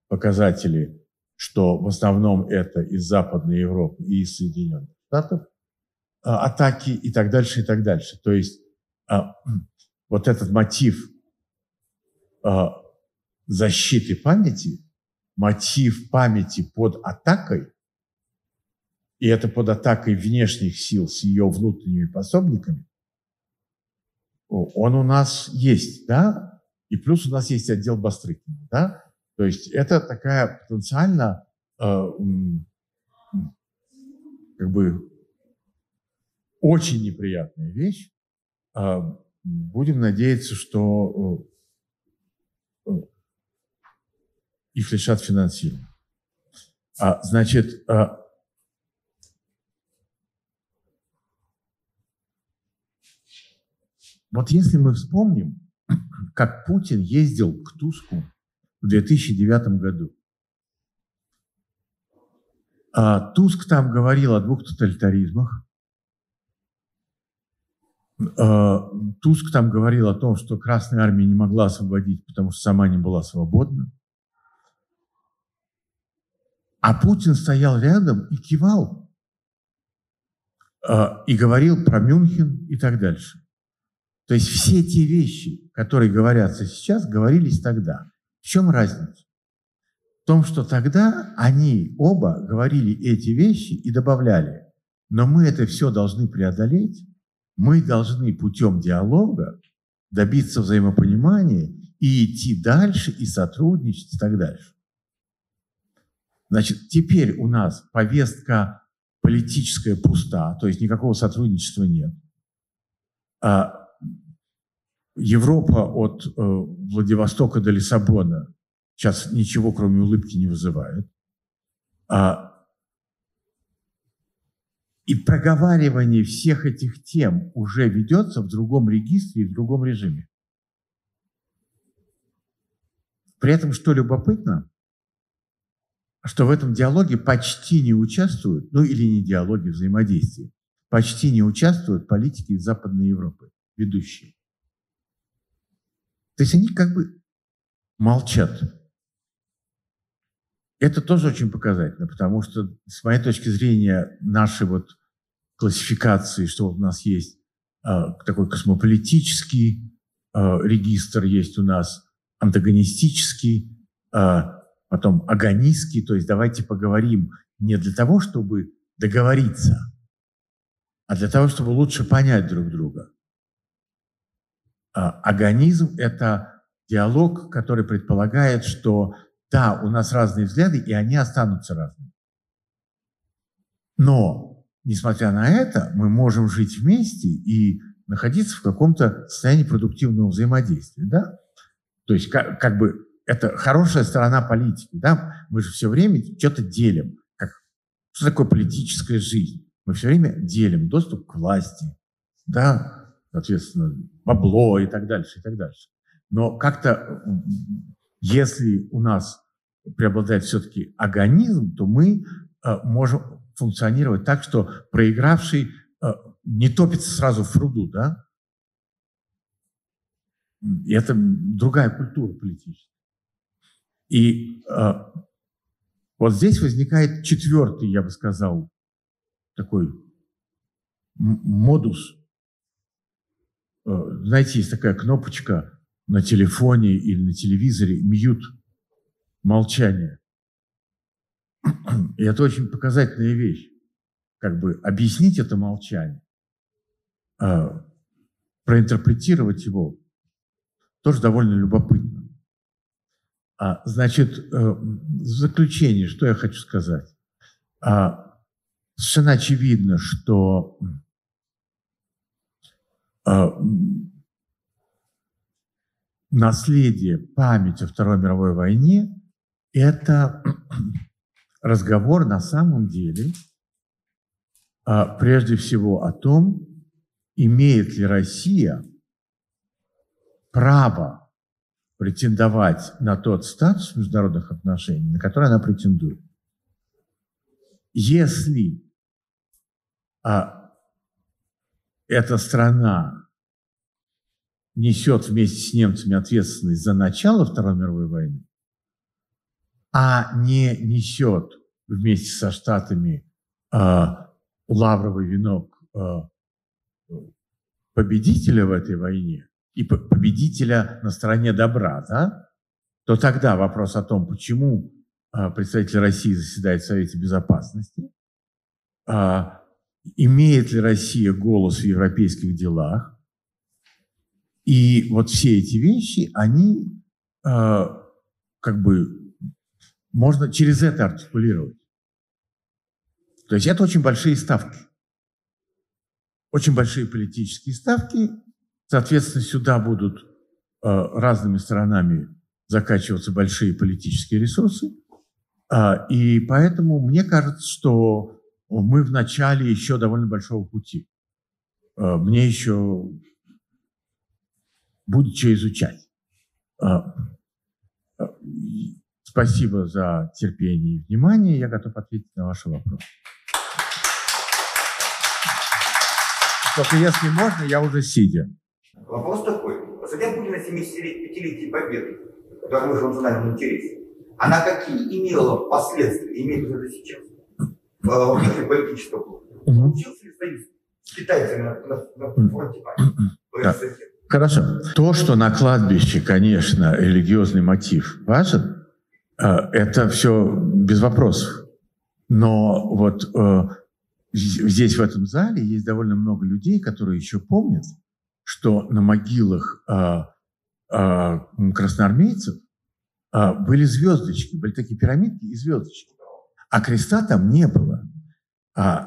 показатели, что в основном это из Западной Европы и из Соединенных Штатов, э, атаки и так дальше, и так дальше. То есть э, вот этот мотив защиты памяти, мотив памяти под атакой – и это под атакой внешних сил с ее внутренними пособниками, он у нас есть, да, и плюс у нас есть отдел Бастрыкина, да, то есть это такая потенциально э, как бы очень неприятная вещь. Э, будем надеяться, что э, их лишат финансирования. А, значит, э, Вот если мы вспомним, как Путин ездил к Туску в 2009 году. А Туск там говорил о двух тоталитаризмах. А, Туск там говорил о том, что Красная Армия не могла освободить, потому что сама не была свободна. А Путин стоял рядом и кивал. А, и говорил про Мюнхен и так дальше. То есть все те вещи, которые говорятся сейчас, говорились тогда. В чем разница? В том, что тогда они оба говорили эти вещи и добавляли, но мы это все должны преодолеть, мы должны путем диалога добиться взаимопонимания и идти дальше, и сотрудничать, и так дальше. Значит, теперь у нас повестка политическая пуста, то есть никакого сотрудничества нет. А Европа от э, Владивостока до Лиссабона сейчас ничего, кроме улыбки, не вызывает. А, и проговаривание всех этих тем уже ведется в другом регистре и в другом режиме. При этом, что любопытно, что в этом диалоге почти не участвуют, ну или не диалоги, взаимодействия, почти не участвуют политики из Западной Европы, ведущие. То есть они как бы молчат. Это тоже очень показательно, потому что, с моей точки зрения, наши вот классификации, что у нас есть э, такой космополитический э, регистр, есть у нас антагонистический, э, потом агонистский, то есть давайте поговорим не для того, чтобы договориться, а для того, чтобы лучше понять друг друга. А, агонизм – это диалог, который предполагает, что да, у нас разные взгляды, и они останутся разными. Но, несмотря на это, мы можем жить вместе и находиться в каком-то состоянии продуктивного взаимодействия. Да? То есть как, как бы это хорошая сторона политики. Да? Мы же все время что-то делим. Как, что такое политическая жизнь? Мы все время делим доступ к власти, да, соответственно, бабло и так дальше, и так дальше. Но как-то, если у нас преобладает все-таки агонизм, то мы э, можем функционировать так, что проигравший э, не топится сразу в пруду, да? И это другая культура политическая. И э, вот здесь возникает четвертый, я бы сказал, такой модус Э, знаете, есть такая кнопочка на телефоне или на телевизоре «мьют» молчание. И это очень показательная вещь. Как бы объяснить это молчание, э, проинтерпретировать его, тоже довольно любопытно. А, значит, э, в заключение, что я хочу сказать. А, совершенно очевидно, что а, наследие, память о Второй мировой войне – это разговор на самом деле а, прежде всего о том, имеет ли Россия право претендовать на тот статус международных отношений, на который она претендует. Если а, эта страна несет вместе с немцами ответственность за начало Второй мировой войны, а не несет вместе со Штатами э, лавровый венок э, победителя в этой войне и победителя на стороне добра, да, то тогда вопрос о том, почему э, представитель России заседает в Совете Безопасности, э, имеет ли Россия голос в европейских делах, и вот все эти вещи, они э, как бы можно через это артикулировать. То есть это очень большие ставки. Очень большие политические ставки. Соответственно, сюда будут э, разными сторонами закачиваться большие политические ресурсы. Э, и поэтому мне кажется, что мы в начале еще довольно большого пути. Э, мне еще будет что изучать. А, а, спасибо за терпение и внимание. Я готов ответить на ваши вопросы. Только если можно, я уже сидя. Вопрос такой. Судья Путина 75-летие победы, которая вышла в национальном интересе, она какие имела последствия, имеет уже сейчас в внутри политического плана? Получился ли союз с китайцами на, на, на фронте? Хорошо. То, что на кладбище, конечно, религиозный мотив важен, э, это все без вопросов. Но вот э, здесь, в этом зале, есть довольно много людей, которые еще помнят, что на могилах э, красноармейцев были звездочки, были такие пирамидки и звездочки. А креста там не было.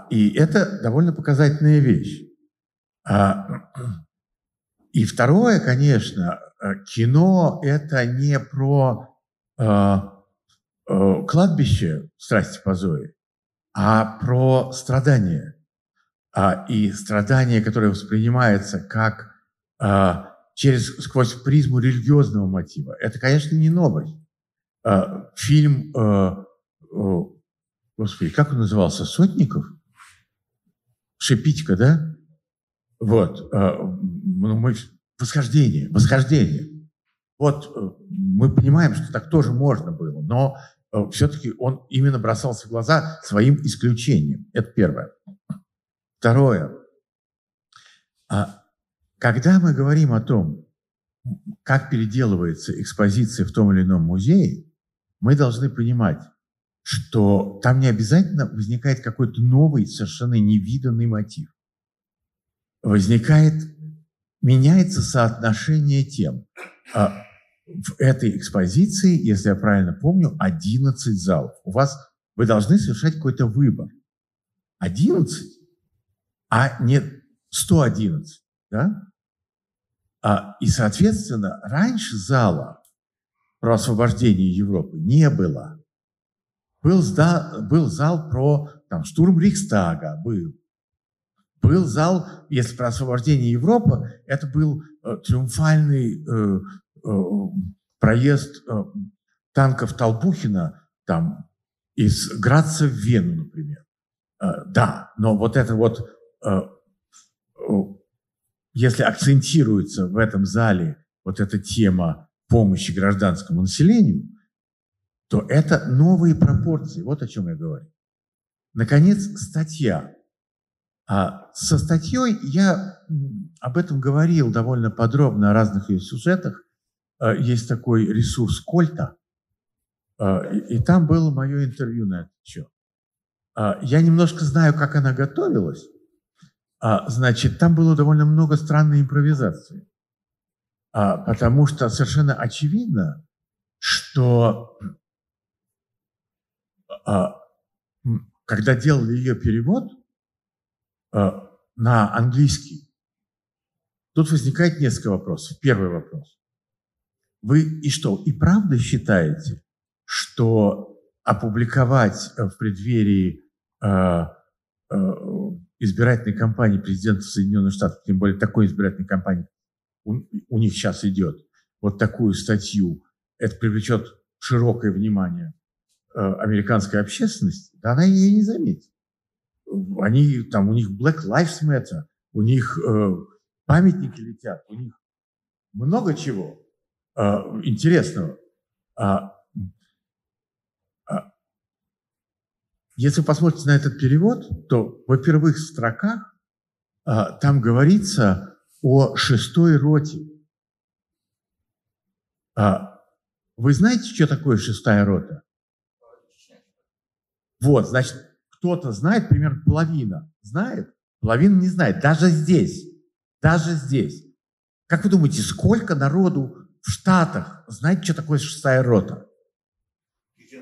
И это довольно показательная вещь. И второе, конечно, э, кино – это не про э, э, кладбище страсти по Зое, а про страдания. А, и страдания, которое воспринимается как а, через, сквозь призму религиозного мотива. Это, конечно, не новость. А, фильм, а, а, господи, как он назывался, «Сотников»? Шипитька, да? Вот. А, ну, мы, восхождение, восхождение. Вот э, мы понимаем, что так тоже можно было, но э, все-таки он именно бросался в глаза своим исключением. Это первое. Второе. А когда мы говорим о том, как переделывается экспозиция в том или ином музее, мы должны понимать, что там не обязательно возникает какой-то новый, совершенно невиданный мотив. Возникает меняется соотношение тем. А, в этой экспозиции, если я правильно помню, 11 залов. У вас вы должны совершать какой-то выбор. 11, а не 111. Да? А, и, соответственно, раньше зала про освобождение Европы не было. Был, был зал про там, штурм Рейхстага, был. Был зал, если про освобождение Европы, это был э, триумфальный э, э, проезд э, танков Толбухина там, из Граца в Вену, например. Э, да, но вот это вот, э, э, если акцентируется в этом зале вот эта тема помощи гражданскому населению, то это новые пропорции. Вот о чем я говорю. Наконец, статья а со статьей я об этом говорил довольно подробно о разных ее сюжетах. А, есть такой ресурс Кольта, а, и там было мое интервью на этот счет. А, я немножко знаю, как она готовилась. Значит, там было довольно много странной импровизации. А, потому что совершенно очевидно, что а, когда делали ее перевод а, на английский, тут возникает несколько вопросов. Первый вопрос. Вы и что, и правда считаете, что опубликовать в преддверии избирательной кампании президента Соединенных Штатов, тем более такой избирательной кампании у, у них сейчас идет, вот такую статью, это привлечет широкое внимание э, американской общественности, да она ее не заметит. Они, там, у них Black Lives Matter, у них э, памятники летят, у них много чего э, интересного. А, если вы посмотрите на этот перевод, то во первых строках а, там говорится о шестой роте. А, вы знаете, что такое шестая рота? Вот, значит, кто-то знает, примерно половина знает, половина не знает. Даже здесь, даже здесь. Как вы думаете, сколько народу в Штатах знает, что такое шестая рота?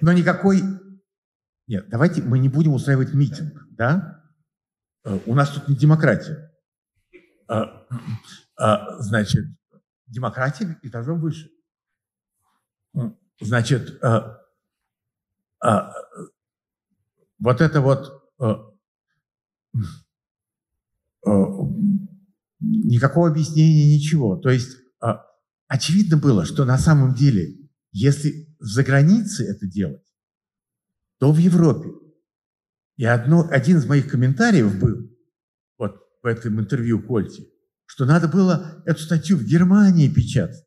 Но никакой нет, давайте мы не будем устраивать митинг, да? Э, у нас тут не демократия. Э, э, значит, демократия этажом выше. Значит, вот это вот никакого объяснения, ничего. То есть очевидно было, что на самом деле, если за границей это делать, то в Европе. И одно, один из моих комментариев был, вот в этом интервью Кольти, что надо было эту статью в Германии печатать.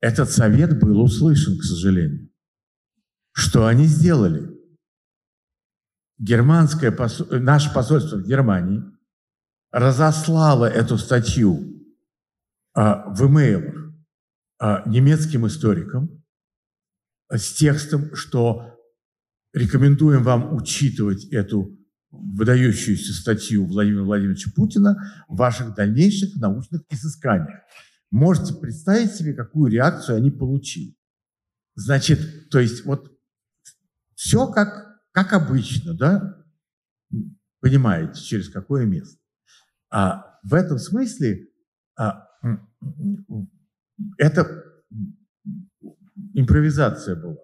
Этот совет был услышан, к сожалению. Что они сделали? Германское посол... наше посольство в Германии разослало эту статью а, в имейлах а, немецким историкам, с текстом, что рекомендуем вам учитывать эту выдающуюся статью Владимира Владимировича Путина в ваших дальнейших научных изысканиях. Можете представить себе, какую реакцию они получили. Значит, то есть вот все как, как обычно, да? Понимаете, через какое место. А в этом смысле а, это импровизация была.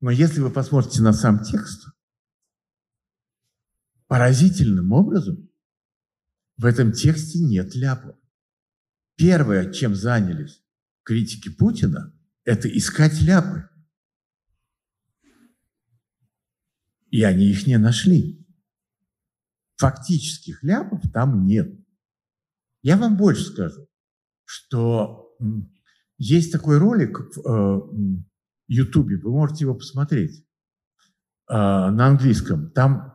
Но если вы посмотрите на сам текст, поразительным образом в этом тексте нет ляпов. Первое, чем занялись критики Путина, это искать ляпы. И они их не нашли. Фактических ляпов там нет. Я вам больше скажу, что есть такой ролик в Ютубе, вы можете его посмотреть э, на английском. Там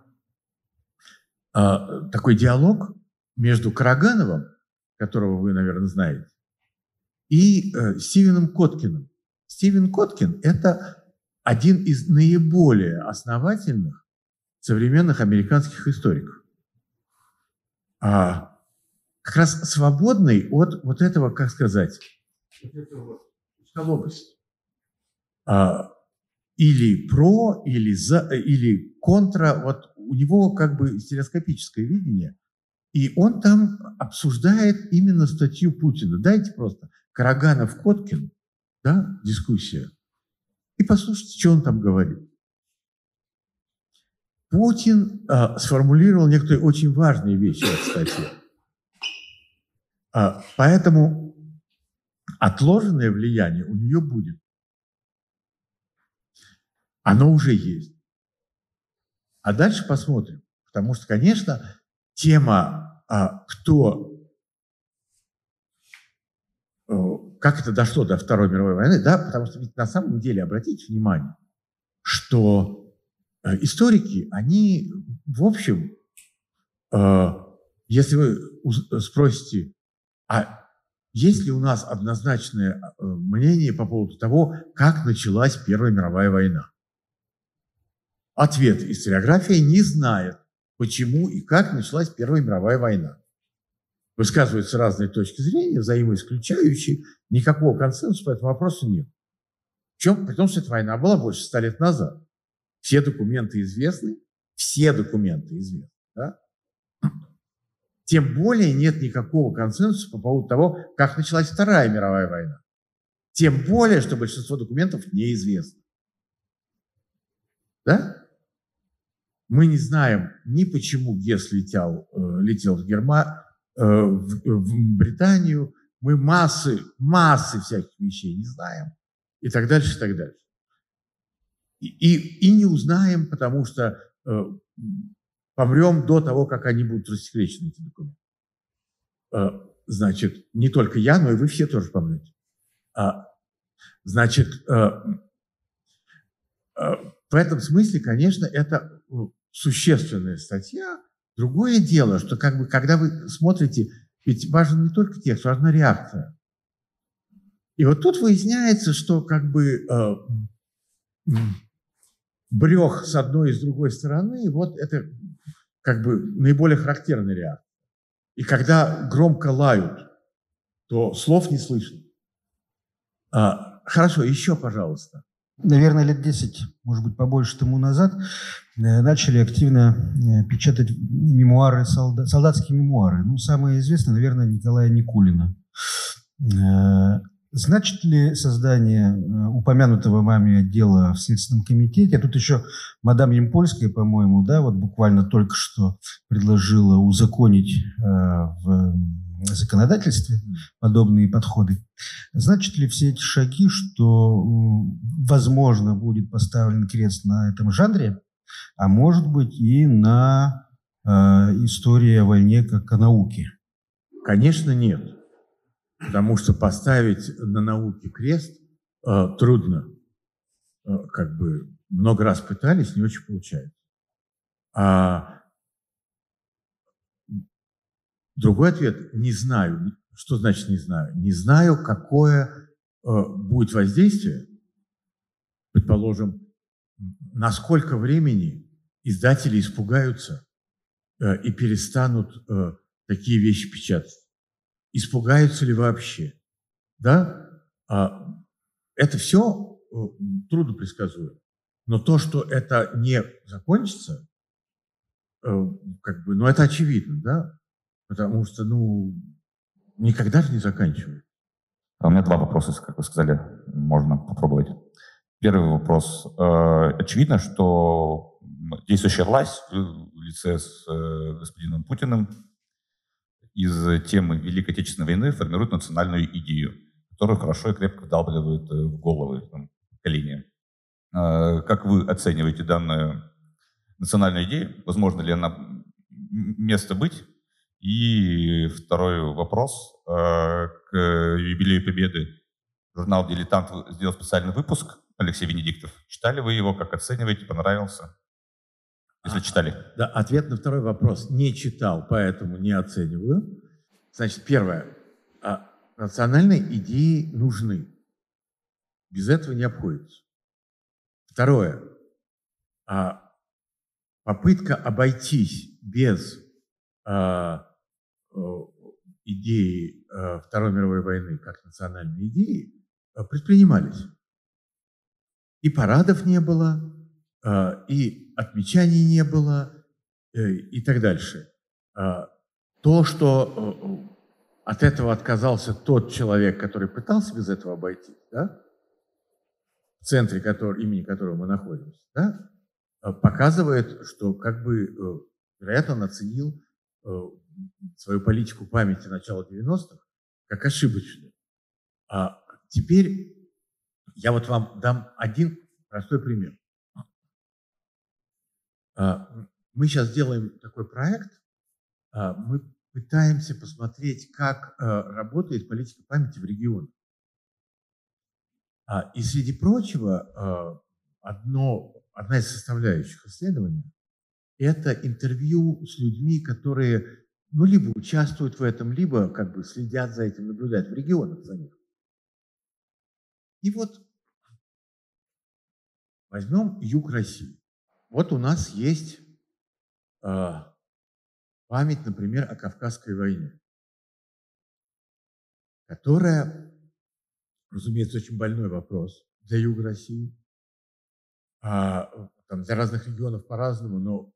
э, такой диалог между Карагановым, которого вы, наверное, знаете, и э, Стивеном Коткиным. Стивен Коткин – это один из наиболее основательных современных американских историков. А, как раз свободный от вот этого, как сказать, вот узколобость. А, или про, или, за, или контра. Вот у него как бы стереоскопическое видение. И он там обсуждает именно статью Путина. Дайте просто Караганов-Коткин, да, дискуссия. И послушайте, что он там говорит. Путин а, сформулировал некоторые очень важные вещи в статье. А, поэтому отложенное влияние у нее будет. Оно уже есть. А дальше посмотрим. Потому что, конечно, тема, а, кто, э, как это дошло до Второй мировой войны, да, потому что ведь на самом деле, обратите внимание, что э, историки, они, в общем, э, если вы спросите, а есть ли у нас однозначное э, мнение по поводу того, как началась Первая мировая война? Ответ. Историография не знает, почему и как началась Первая мировая война. высказываются разные точки зрения, взаимоисключающие, никакого консенсуса по этому вопросу нет. В чем? При том, что эта война была больше ста лет назад. Все документы известны, все документы известны. Да? Тем более нет никакого консенсуса по поводу того, как началась Вторая мировая война. Тем более, что большинство документов неизвестно. Да? Мы не знаем ни почему Гесс летел, э, летел в, Герма, э, в, в Британию, мы массы, массы всяких вещей не знаем, и так дальше, и так дальше. И, и, и не узнаем, потому что э, помрем до того, как они будут рассекречены, эти документы. Э, значит, не только я, но и вы все тоже помрете. А, значит, э, э, в этом смысле, конечно, это существенная статья. Другое дело, что как бы, когда вы смотрите, ведь важен не только текст, важна реакция. И вот тут выясняется, что как бы э, брех с одной и с другой стороны, вот это как бы наиболее характерная реакция. И когда громко лают, то слов не слышно. А, хорошо, еще, пожалуйста наверное, лет 10, может быть, побольше тому назад, э, начали активно э, печатать мемуары, солдатские мемуары. Ну, самое известное, наверное, Николая Никулина. Э, значит ли создание упомянутого вами отдела в Следственном комитете, а тут еще мадам Емпольская, по-моему, да, вот буквально только что предложила узаконить в законодательстве подобные подходы. Значит ли все эти шаги, что, возможно, будет поставлен крест на этом жанре, а может быть и на э, истории о войне как о науке? Конечно, нет. Потому что поставить на науке крест э, трудно. Э, как бы много раз пытались, не очень получается. А Другой ответ – не знаю. Что значит не знаю? Не знаю, какое э, будет воздействие. Предположим, на сколько времени издатели испугаются э, и перестанут э, такие вещи печатать. Испугаются ли вообще? Да? А, это все э, трудно предсказуемо. Но то, что это не закончится, э, как бы, ну это очевидно, да? Потому что, ну, никогда же не заканчивает. А у меня два вопроса, как вы сказали, можно попробовать. Первый вопрос. Э, очевидно, что действующая власть в лице с господином Путиным из темы Великой Отечественной войны формирует национальную идею, которую хорошо и крепко вдалбливают э, в головы там, поколения. Как вы оцениваете данную национальную идею? Возможно ли она место быть и второй вопрос. Э, к юбилею Победы журнал «Дилетант» сделал специальный выпуск Алексей Венедиктов. Читали вы его? Как оцениваете? Понравился? Если а, читали. Да, ответ на второй вопрос. Не читал, поэтому не оцениваю. Значит, первое. А национальные идеи нужны. Без этого не обходится. Второе. А попытка обойтись без а, идеи э, Второй мировой войны как национальной идеи э, предпринимались. И парадов не было, э, и отмечаний не было, и так дальше. То, что от этого отказался тот человек, который пытался без этого обойти, да, в центре который, имени которого мы находимся, да, показывает, что как бы, вероятно, он оценил свою политику памяти начала 90-х как ошибочную. А теперь я вот вам дам один простой пример. А, мы сейчас делаем такой проект, а, мы пытаемся посмотреть, как а, работает политика памяти в регионе. И среди прочего, одно, одна из составляющих исследования – это интервью с людьми, которые ну, либо участвуют в этом, либо как бы следят за этим, наблюдают в регионах за них. И вот возьмем юг России. Вот у нас есть э, память, например, о Кавказской войне. которая, разумеется, очень больной вопрос для Юга России. А, там, для разных регионов по-разному, но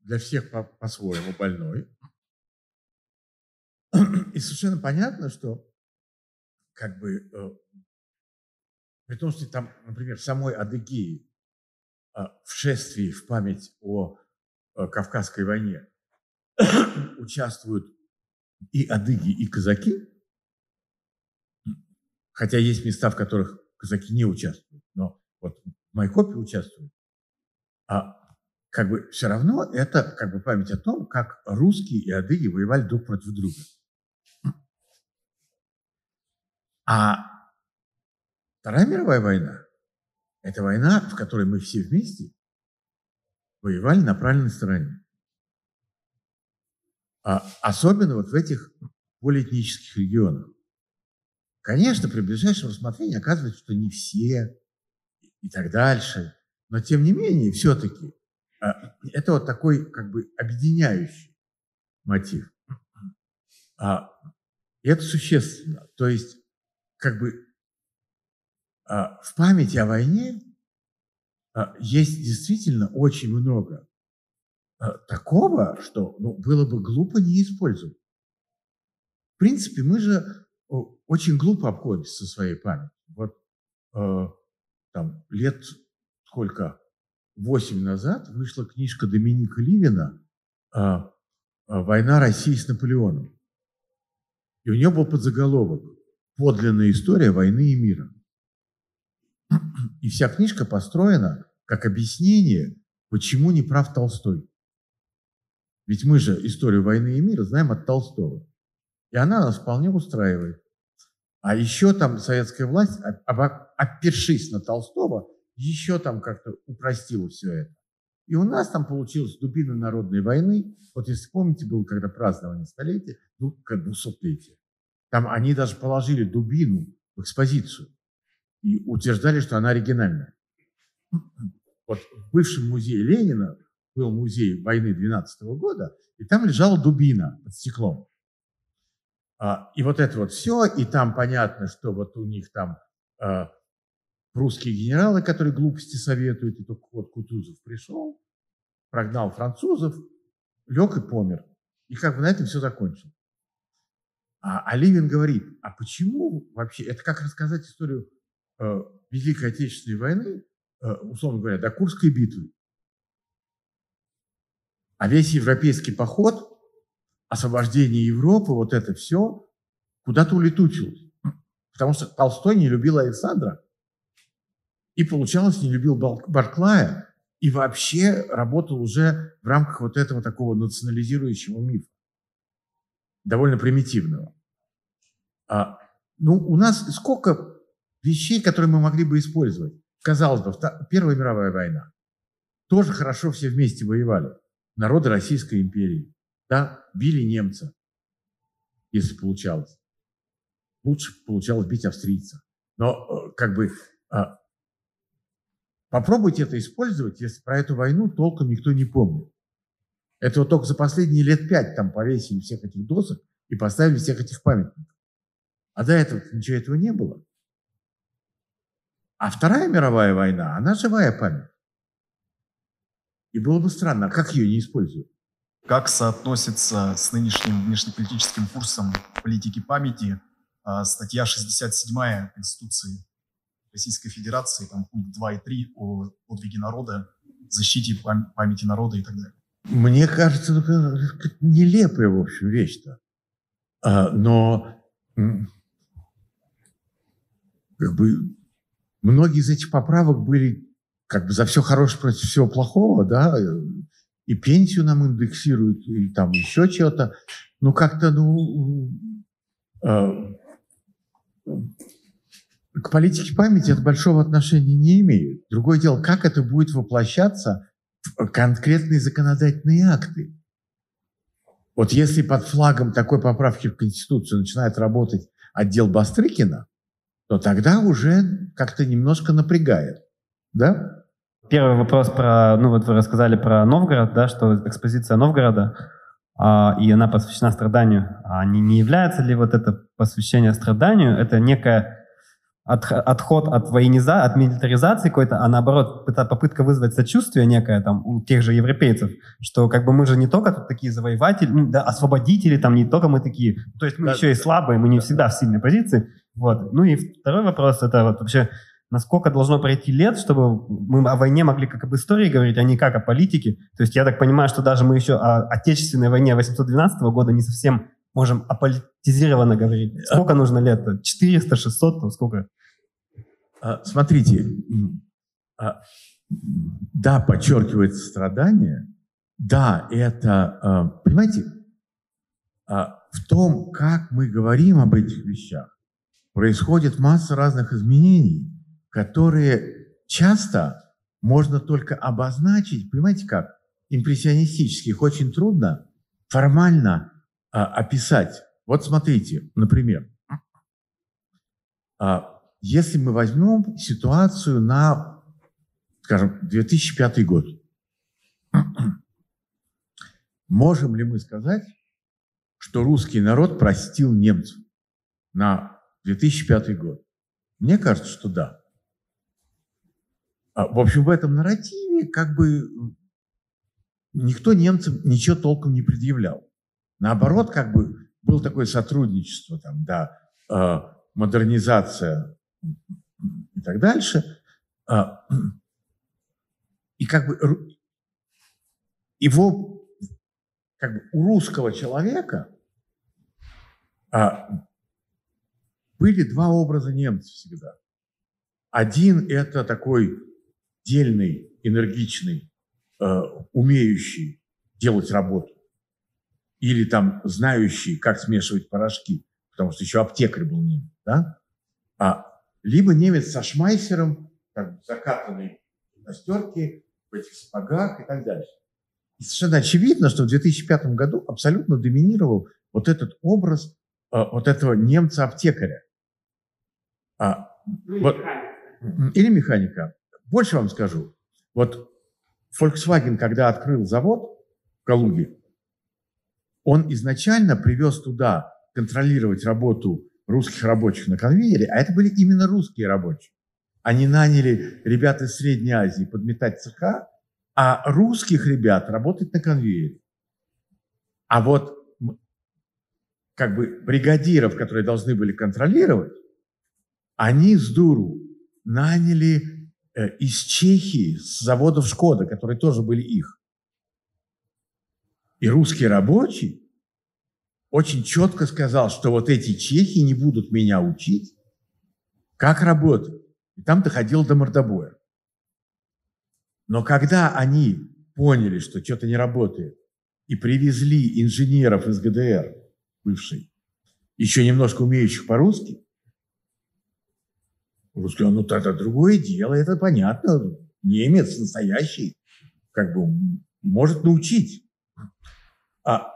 для всех по- по-своему больной. И совершенно понятно, что как бы э, при том, что там, например, в самой Адыгее в шествии в память о э, Кавказской войне участвуют и адыги, и казаки, хотя есть места, в которых казаки не участвуют, но вот в Майкопе участвуют, а как бы все равно это как бы память о том, как русские и адыги воевали друг против друга. А Вторая мировая война – это война, в которой мы все вместе воевали на правильной стороне. А особенно вот в этих полиэтнических регионах. Конечно, при ближайшем рассмотрении оказывается, что не все и так дальше. Но тем не менее, все-таки а, это вот такой как бы объединяющий мотив. А, и это существенно. То есть как бы а, в памяти о войне а, есть действительно очень много а, такого, что ну, было бы глупо не использовать. В принципе, мы же очень глупо обходимся со своей памятью. Вот там лет сколько, восемь назад вышла книжка Доминика Ливина «Война России с Наполеоном». И у нее был подзаголовок «Подлинная история войны и мира». И вся книжка построена как объяснение, почему не прав Толстой. Ведь мы же историю войны и мира знаем от Толстого. И она нас вполне устраивает. А еще там советская власть, опершись на Толстого, еще там как-то упростила все это. И у нас там получилась дубина народной войны. Вот если помните, было когда празднование столетия, ну, как 200-летия. Там они даже положили дубину в экспозицию и утверждали, что она оригинальная. Вот в бывшем музее Ленина был музей войны 12 года, и там лежала дубина под стеклом. А, и вот это вот все, и там понятно, что вот у них там а, русские генералы, которые глупости советуют, и только вот Кутузов пришел, прогнал французов, лег и помер. И как бы на этом все закончилось. А, а Ливин говорит, а почему вообще, это как рассказать историю Великой Отечественной войны, э, условно говоря, до Курской битвы. А весь европейский поход, освобождение Европы, вот это все куда-то улетучилось. Потому что Толстой не любил Александра, и, получалось, не любил Барклая, и вообще работал уже в рамках вот этого такого национализирующего мифа, довольно примитивного. А, ну, у нас сколько вещей, которые мы могли бы использовать. Казалось бы, Первая мировая война. Тоже хорошо все вместе воевали. Народы Российской империи. Да, били немца, если получалось. Лучше получалось бить австрийца. Но э, как бы а, попробуйте это использовать, если про эту войну толком никто не помнит. Это вот только за последние лет пять там повесили всех этих досок и поставили всех этих памятников. А до этого ничего этого не было. А Вторая мировая война, она живая память. И было бы странно, а как ее не используют? Как соотносится с нынешним внешнеполитическим курсом политики памяти а, статья 67 Конституции Российской Федерации, там пункт 2 и 3 о подвиге народа, защите памяти народа и так далее? Мне кажется, ну, нелепая, в общем, вещь-то. А, но как бы многие из этих поправок были как бы за все хорошее против всего плохого, да, и пенсию нам индексируют, и там еще чего-то. Ну, как-то, ну, э, к политике памяти это большого отношения не имеет. Другое дело, как это будет воплощаться в конкретные законодательные акты. Вот если под флагом такой поправки в Конституцию начинает работать отдел Бастрыкина, то тогда уже как-то немножко напрягает. Да? Первый вопрос про, ну вот вы рассказали про Новгород, да, что экспозиция Новгорода. а, и она посвящена страданию, а не, не является ли вот это посвящение страданию, это некая от, отход от воениза, от милитаризации какой-то, а наоборот попытка вызвать сочувствие некое там у тех же европейцев, что как бы мы же не только тут такие завоеватели, да, освободители, там не только мы такие, то есть мы да, еще и слабые, мы не всегда в сильной позиции. Вот. Ну и второй вопрос, это вот вообще насколько должно пройти лет, чтобы мы о войне могли как об истории говорить, а не как о политике. То есть я так понимаю, что даже мы еще о Отечественной войне 812 года не совсем можем аполитизированно говорить. Сколько нужно лет? 400, 600, там сколько? А, смотрите, а, да, подчеркивается страдание, да, это, а, понимаете, в том, как мы говорим об этих вещах, происходит масса разных изменений, которые часто можно только обозначить, понимаете как, импрессионистических очень трудно формально а, описать. Вот смотрите, например, а, если мы возьмем ситуацию на, скажем, 2005 год, можем ли мы сказать, что русский народ простил немцев на 2005 год? Мне кажется, что да. А, в общем, в этом нарративе как бы никто немцам ничего толком не предъявлял. Наоборот, как бы было такое сотрудничество, там, да, а, модернизация и так дальше. А, и как бы его, как бы у русского человека были два образа немцев всегда. Один – это такой дельный, энергичный, э, умеющий делать работу, или там знающий, как смешивать порошки, потому что еще аптекарь был немец, да? А, либо немец со шмайсером, как закатанный на стерке, в этих сапогах и так дальше. И совершенно очевидно, что в 2005 году абсолютно доминировал вот этот образ э, вот этого немца-аптекаря. А, или, вот, механика. или механика. Больше вам скажу. Вот Volkswagen, когда открыл завод в Калуге, он изначально привез туда контролировать работу русских рабочих на конвейере, а это были именно русские рабочие. Они наняли ребят из Средней Азии подметать цеха, а русских ребят работать на конвейере. А вот как бы бригадиров, которые должны были контролировать, они с дуру наняли Э, из Чехии, с заводов «Шкода», которые тоже были их. И русский рабочий очень четко сказал, что вот эти чехи не будут меня учить, как работать. И там доходил до мордобоя. Но когда они поняли, что что-то не работает, и привезли инженеров из ГДР, бывшей, еще немножко умеющих по-русски, Русский, ну это другое дело, это понятно. Немец настоящий, как бы может научить. А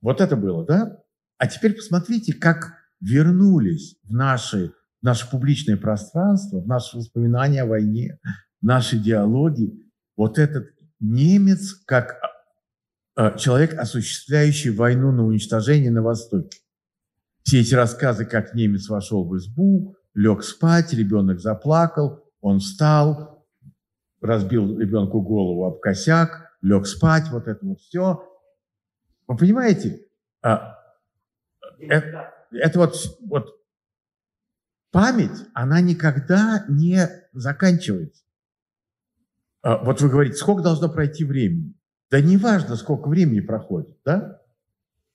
вот это было, да? А теперь посмотрите, как вернулись в наши, в наше публичное пространство, в наши воспоминания о войне, в наши диалоги. Вот этот немец как а, человек, осуществляющий войну на уничтожение на Востоке. Все эти рассказы, как немец вошел в избу, лег спать, ребенок заплакал, он встал, разбил ребенку голову об косяк, лег спать, вот это вот все. Вы понимаете? А, это, это вот, вот память, она никогда не заканчивается. А, вот вы говорите, сколько должно пройти времени? Да не важно, сколько времени проходит, да?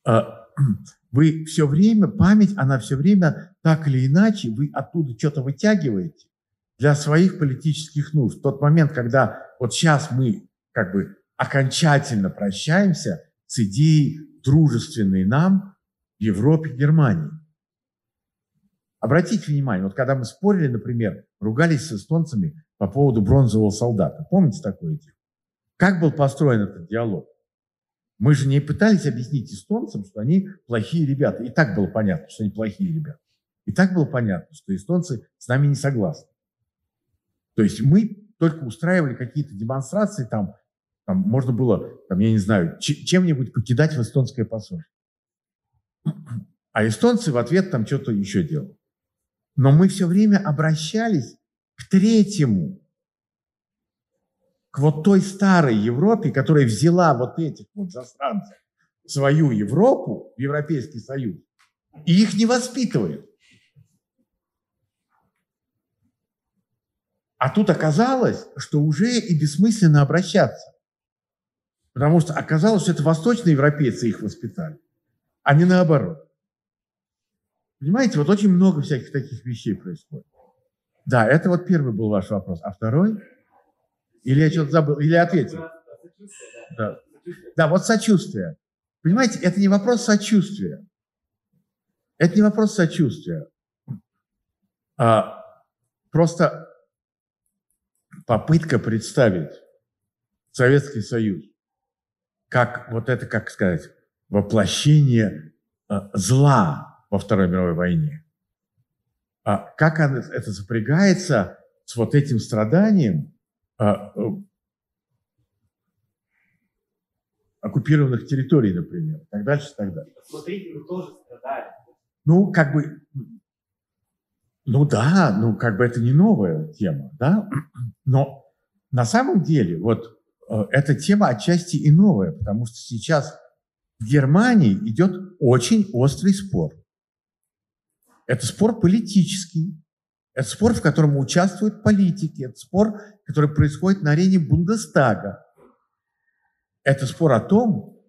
А, вы все время, память, она все время так или иначе, вы оттуда что-то вытягиваете для своих политических нужд. В тот момент, когда вот сейчас мы как бы окончательно прощаемся с идеей дружественной нам Европе, Германии. Обратите внимание, вот когда мы спорили, например, ругались с эстонцами по поводу бронзового солдата. Помните такое дело? Как был построен этот диалог? Мы же не пытались объяснить эстонцам, что они плохие ребята. И так было понятно, что они плохие ребята. И так было понятно, что эстонцы с нами не согласны. То есть мы только устраивали какие-то демонстрации там Там можно было, там, я не знаю, чем-нибудь покидать в эстонское посольство. А эстонцы в ответ там что-то еще делали. Но мы все время обращались к третьему, к вот той старой Европе, которая взяла вот этих вот засранцев в свою Европу, в Европейский Союз, и их не воспитывает. А тут оказалось, что уже и бессмысленно обращаться. Потому что оказалось, что это восточные европейцы их воспитали, а не наоборот. Понимаете, вот очень много всяких таких вещей происходит. Да, это вот первый был ваш вопрос. А второй? Или я что-то забыл? Или ответил? Да. да, вот сочувствие. Понимаете, это не вопрос сочувствия. Это не вопрос сочувствия. А просто попытка представить Советский Союз как вот это, как сказать, воплощение э, зла во Второй мировой войне. А как это сопрягается с вот этим страданием а, э, оккупированных территорий, например, и так дальше, и так далее. Смотрите, вы тоже страдали. Ну, как бы, ну да, ну как бы это не новая тема, да, но на самом деле вот э, эта тема отчасти и новая, потому что сейчас в Германии идет очень острый спор. Это спор политический, это спор, в котором участвуют политики, это спор, который происходит на арене Бундестага. Это спор о том,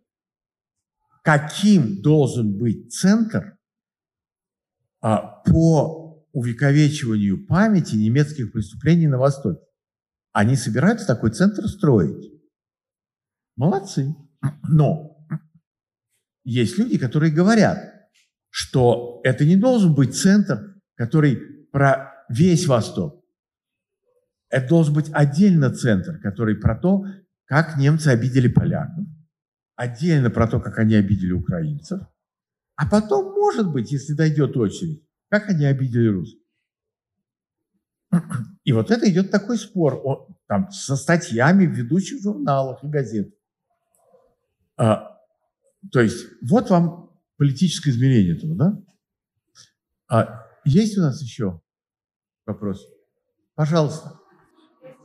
каким должен быть центр а, по увековечиванию памяти немецких преступлений на Востоке. Они собираются такой центр строить. Молодцы. Но есть люди, которые говорят, что это не должен быть центр, который про весь Восток. Это должен быть отдельно центр, который про то, как немцы обидели поляков, отдельно про то, как они обидели украинцев, а потом, может быть, если дойдет очередь, как они обидели русских? И вот это идет такой спор о, там, со статьями в ведущих журналах и газетах. А, то есть вот вам политическое измерение этого, да? А, есть у нас еще вопрос? Пожалуйста.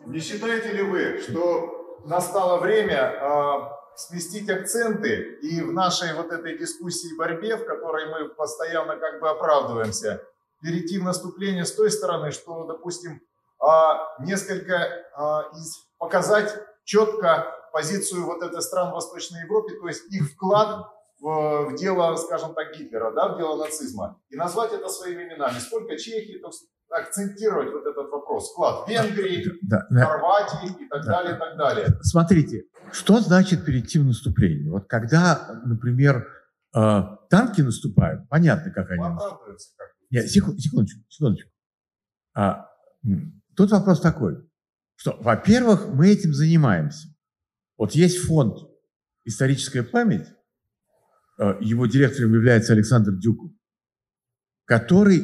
Не считаете ли вы, что настало время э, сместить акценты и в нашей вот этой дискуссии борьбе, в которой мы постоянно как бы оправдываемся, перейти в наступление с той стороны, что, допустим, а, несколько а, показать четко позицию вот этой стран Восточной Европы, то есть их вклад в, в дело, скажем так, Гитлера, да, в дело нацизма, и назвать это своими именами. Сколько Чехии, то акцентировать вот этот вопрос, вклад Венгрии, да, да, Хорватии и так да. далее, и так далее. Смотрите, что значит перейти в наступление? Вот когда, например, э, танки наступают, понятно, как они наступают. Нет, секундочку, секундочку. А, тут вопрос такой, что, во-первых, мы этим занимаемся. Вот есть фонд «Историческая память», э, его директором является Александр Дюков, который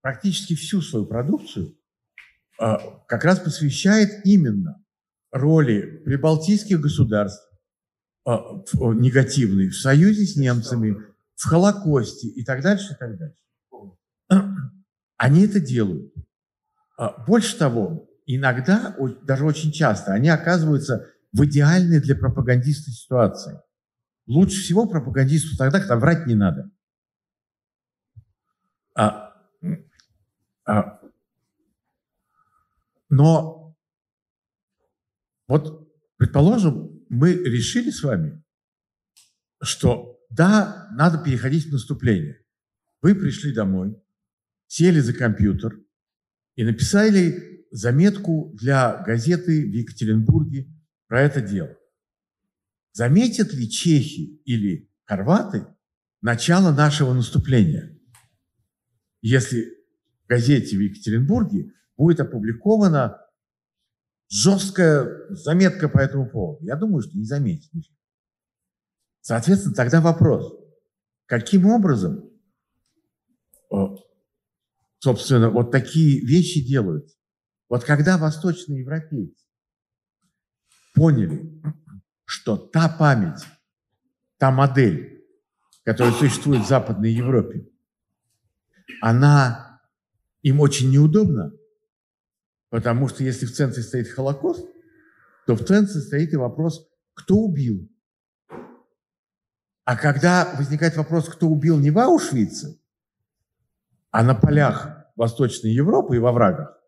практически всю свою продукцию э, как раз посвящает именно роли прибалтийских государств, э, негативной, в союзе с немцами, в Холокосте и так дальше, и так дальше. Они это делают. А, больше того, иногда, даже очень часто, они оказываются в идеальной для пропагандиста ситуации. Лучше всего пропагандисту тогда, когда врать не надо. А, а, но вот, предположим, мы решили с вами, что да, надо переходить в наступление. Вы пришли домой, сели за компьютер и написали заметку для газеты в Екатеринбурге про это дело. Заметят ли чехи или хорваты начало нашего наступления, если в газете в Екатеринбурге будет опубликована жесткая заметка по этому поводу? Я думаю, что не заметят. Соответственно, тогда вопрос, каким образом собственно, вот такие вещи делают. Вот когда восточные европейцы поняли, что та память, та модель, которая существует в Западной Европе, она им очень неудобна, потому что если в центре стоит Холокост, то в центре стоит и вопрос, кто убил. А когда возникает вопрос, кто убил не в Аушвице, а на полях Восточной Европы и во врагах,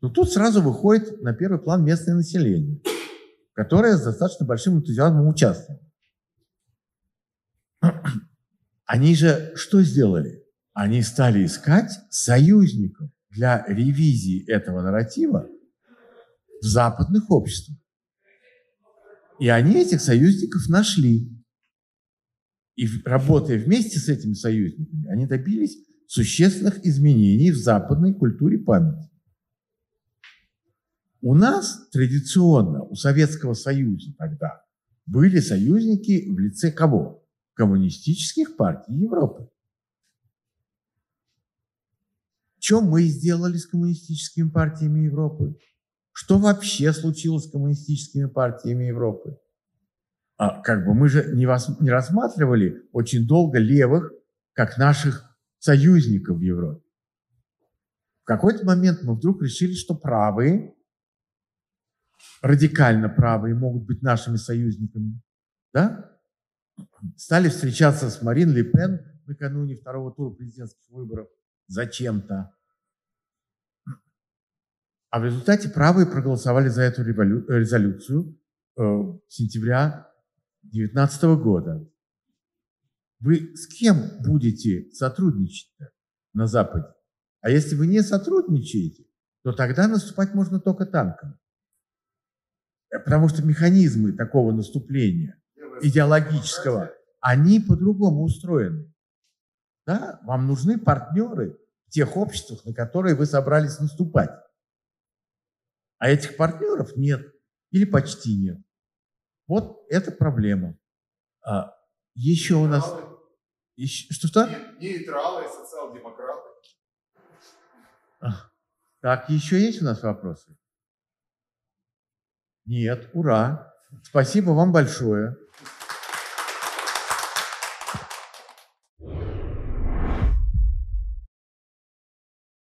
то тут сразу выходит на первый план местное население, которое с достаточно большим энтузиазмом участвовало. Они же что сделали? Они стали искать союзников для ревизии этого нарратива в западных обществах. И они этих союзников нашли. И работая вместе с этими союзниками, они добились существенных изменений в западной культуре памяти. У нас традиционно, у Советского Союза тогда, были союзники в лице кого? Коммунистических партий Европы. Что мы сделали с коммунистическими партиями Европы? Что вообще случилось с коммунистическими партиями Европы? А, как бы мы же не, вос, не рассматривали очень долго левых как наших союзников в Европе. В какой-то момент мы вдруг решили, что правые, радикально правые, могут быть нашими союзниками. Да? Стали встречаться с Марин Ле Пен накануне второго тура президентских выборов зачем-то. А в результате правые проголосовали за эту резолюцию э, сентября 2019 года. Вы с кем будете сотрудничать на Западе? А если вы не сотрудничаете, то тогда наступать можно только танком. Потому что механизмы такого наступления идеологического, они по-другому устроены. Да? Вам нужны партнеры в тех обществах, на которые вы собрались наступать. А этих партнеров нет или почти нет. Вот это проблема. А еще у нас... Еще... Что-что? Нейтралы, социал-демократы. Так, еще есть у нас вопросы? Нет, ура. Спасибо вам большое.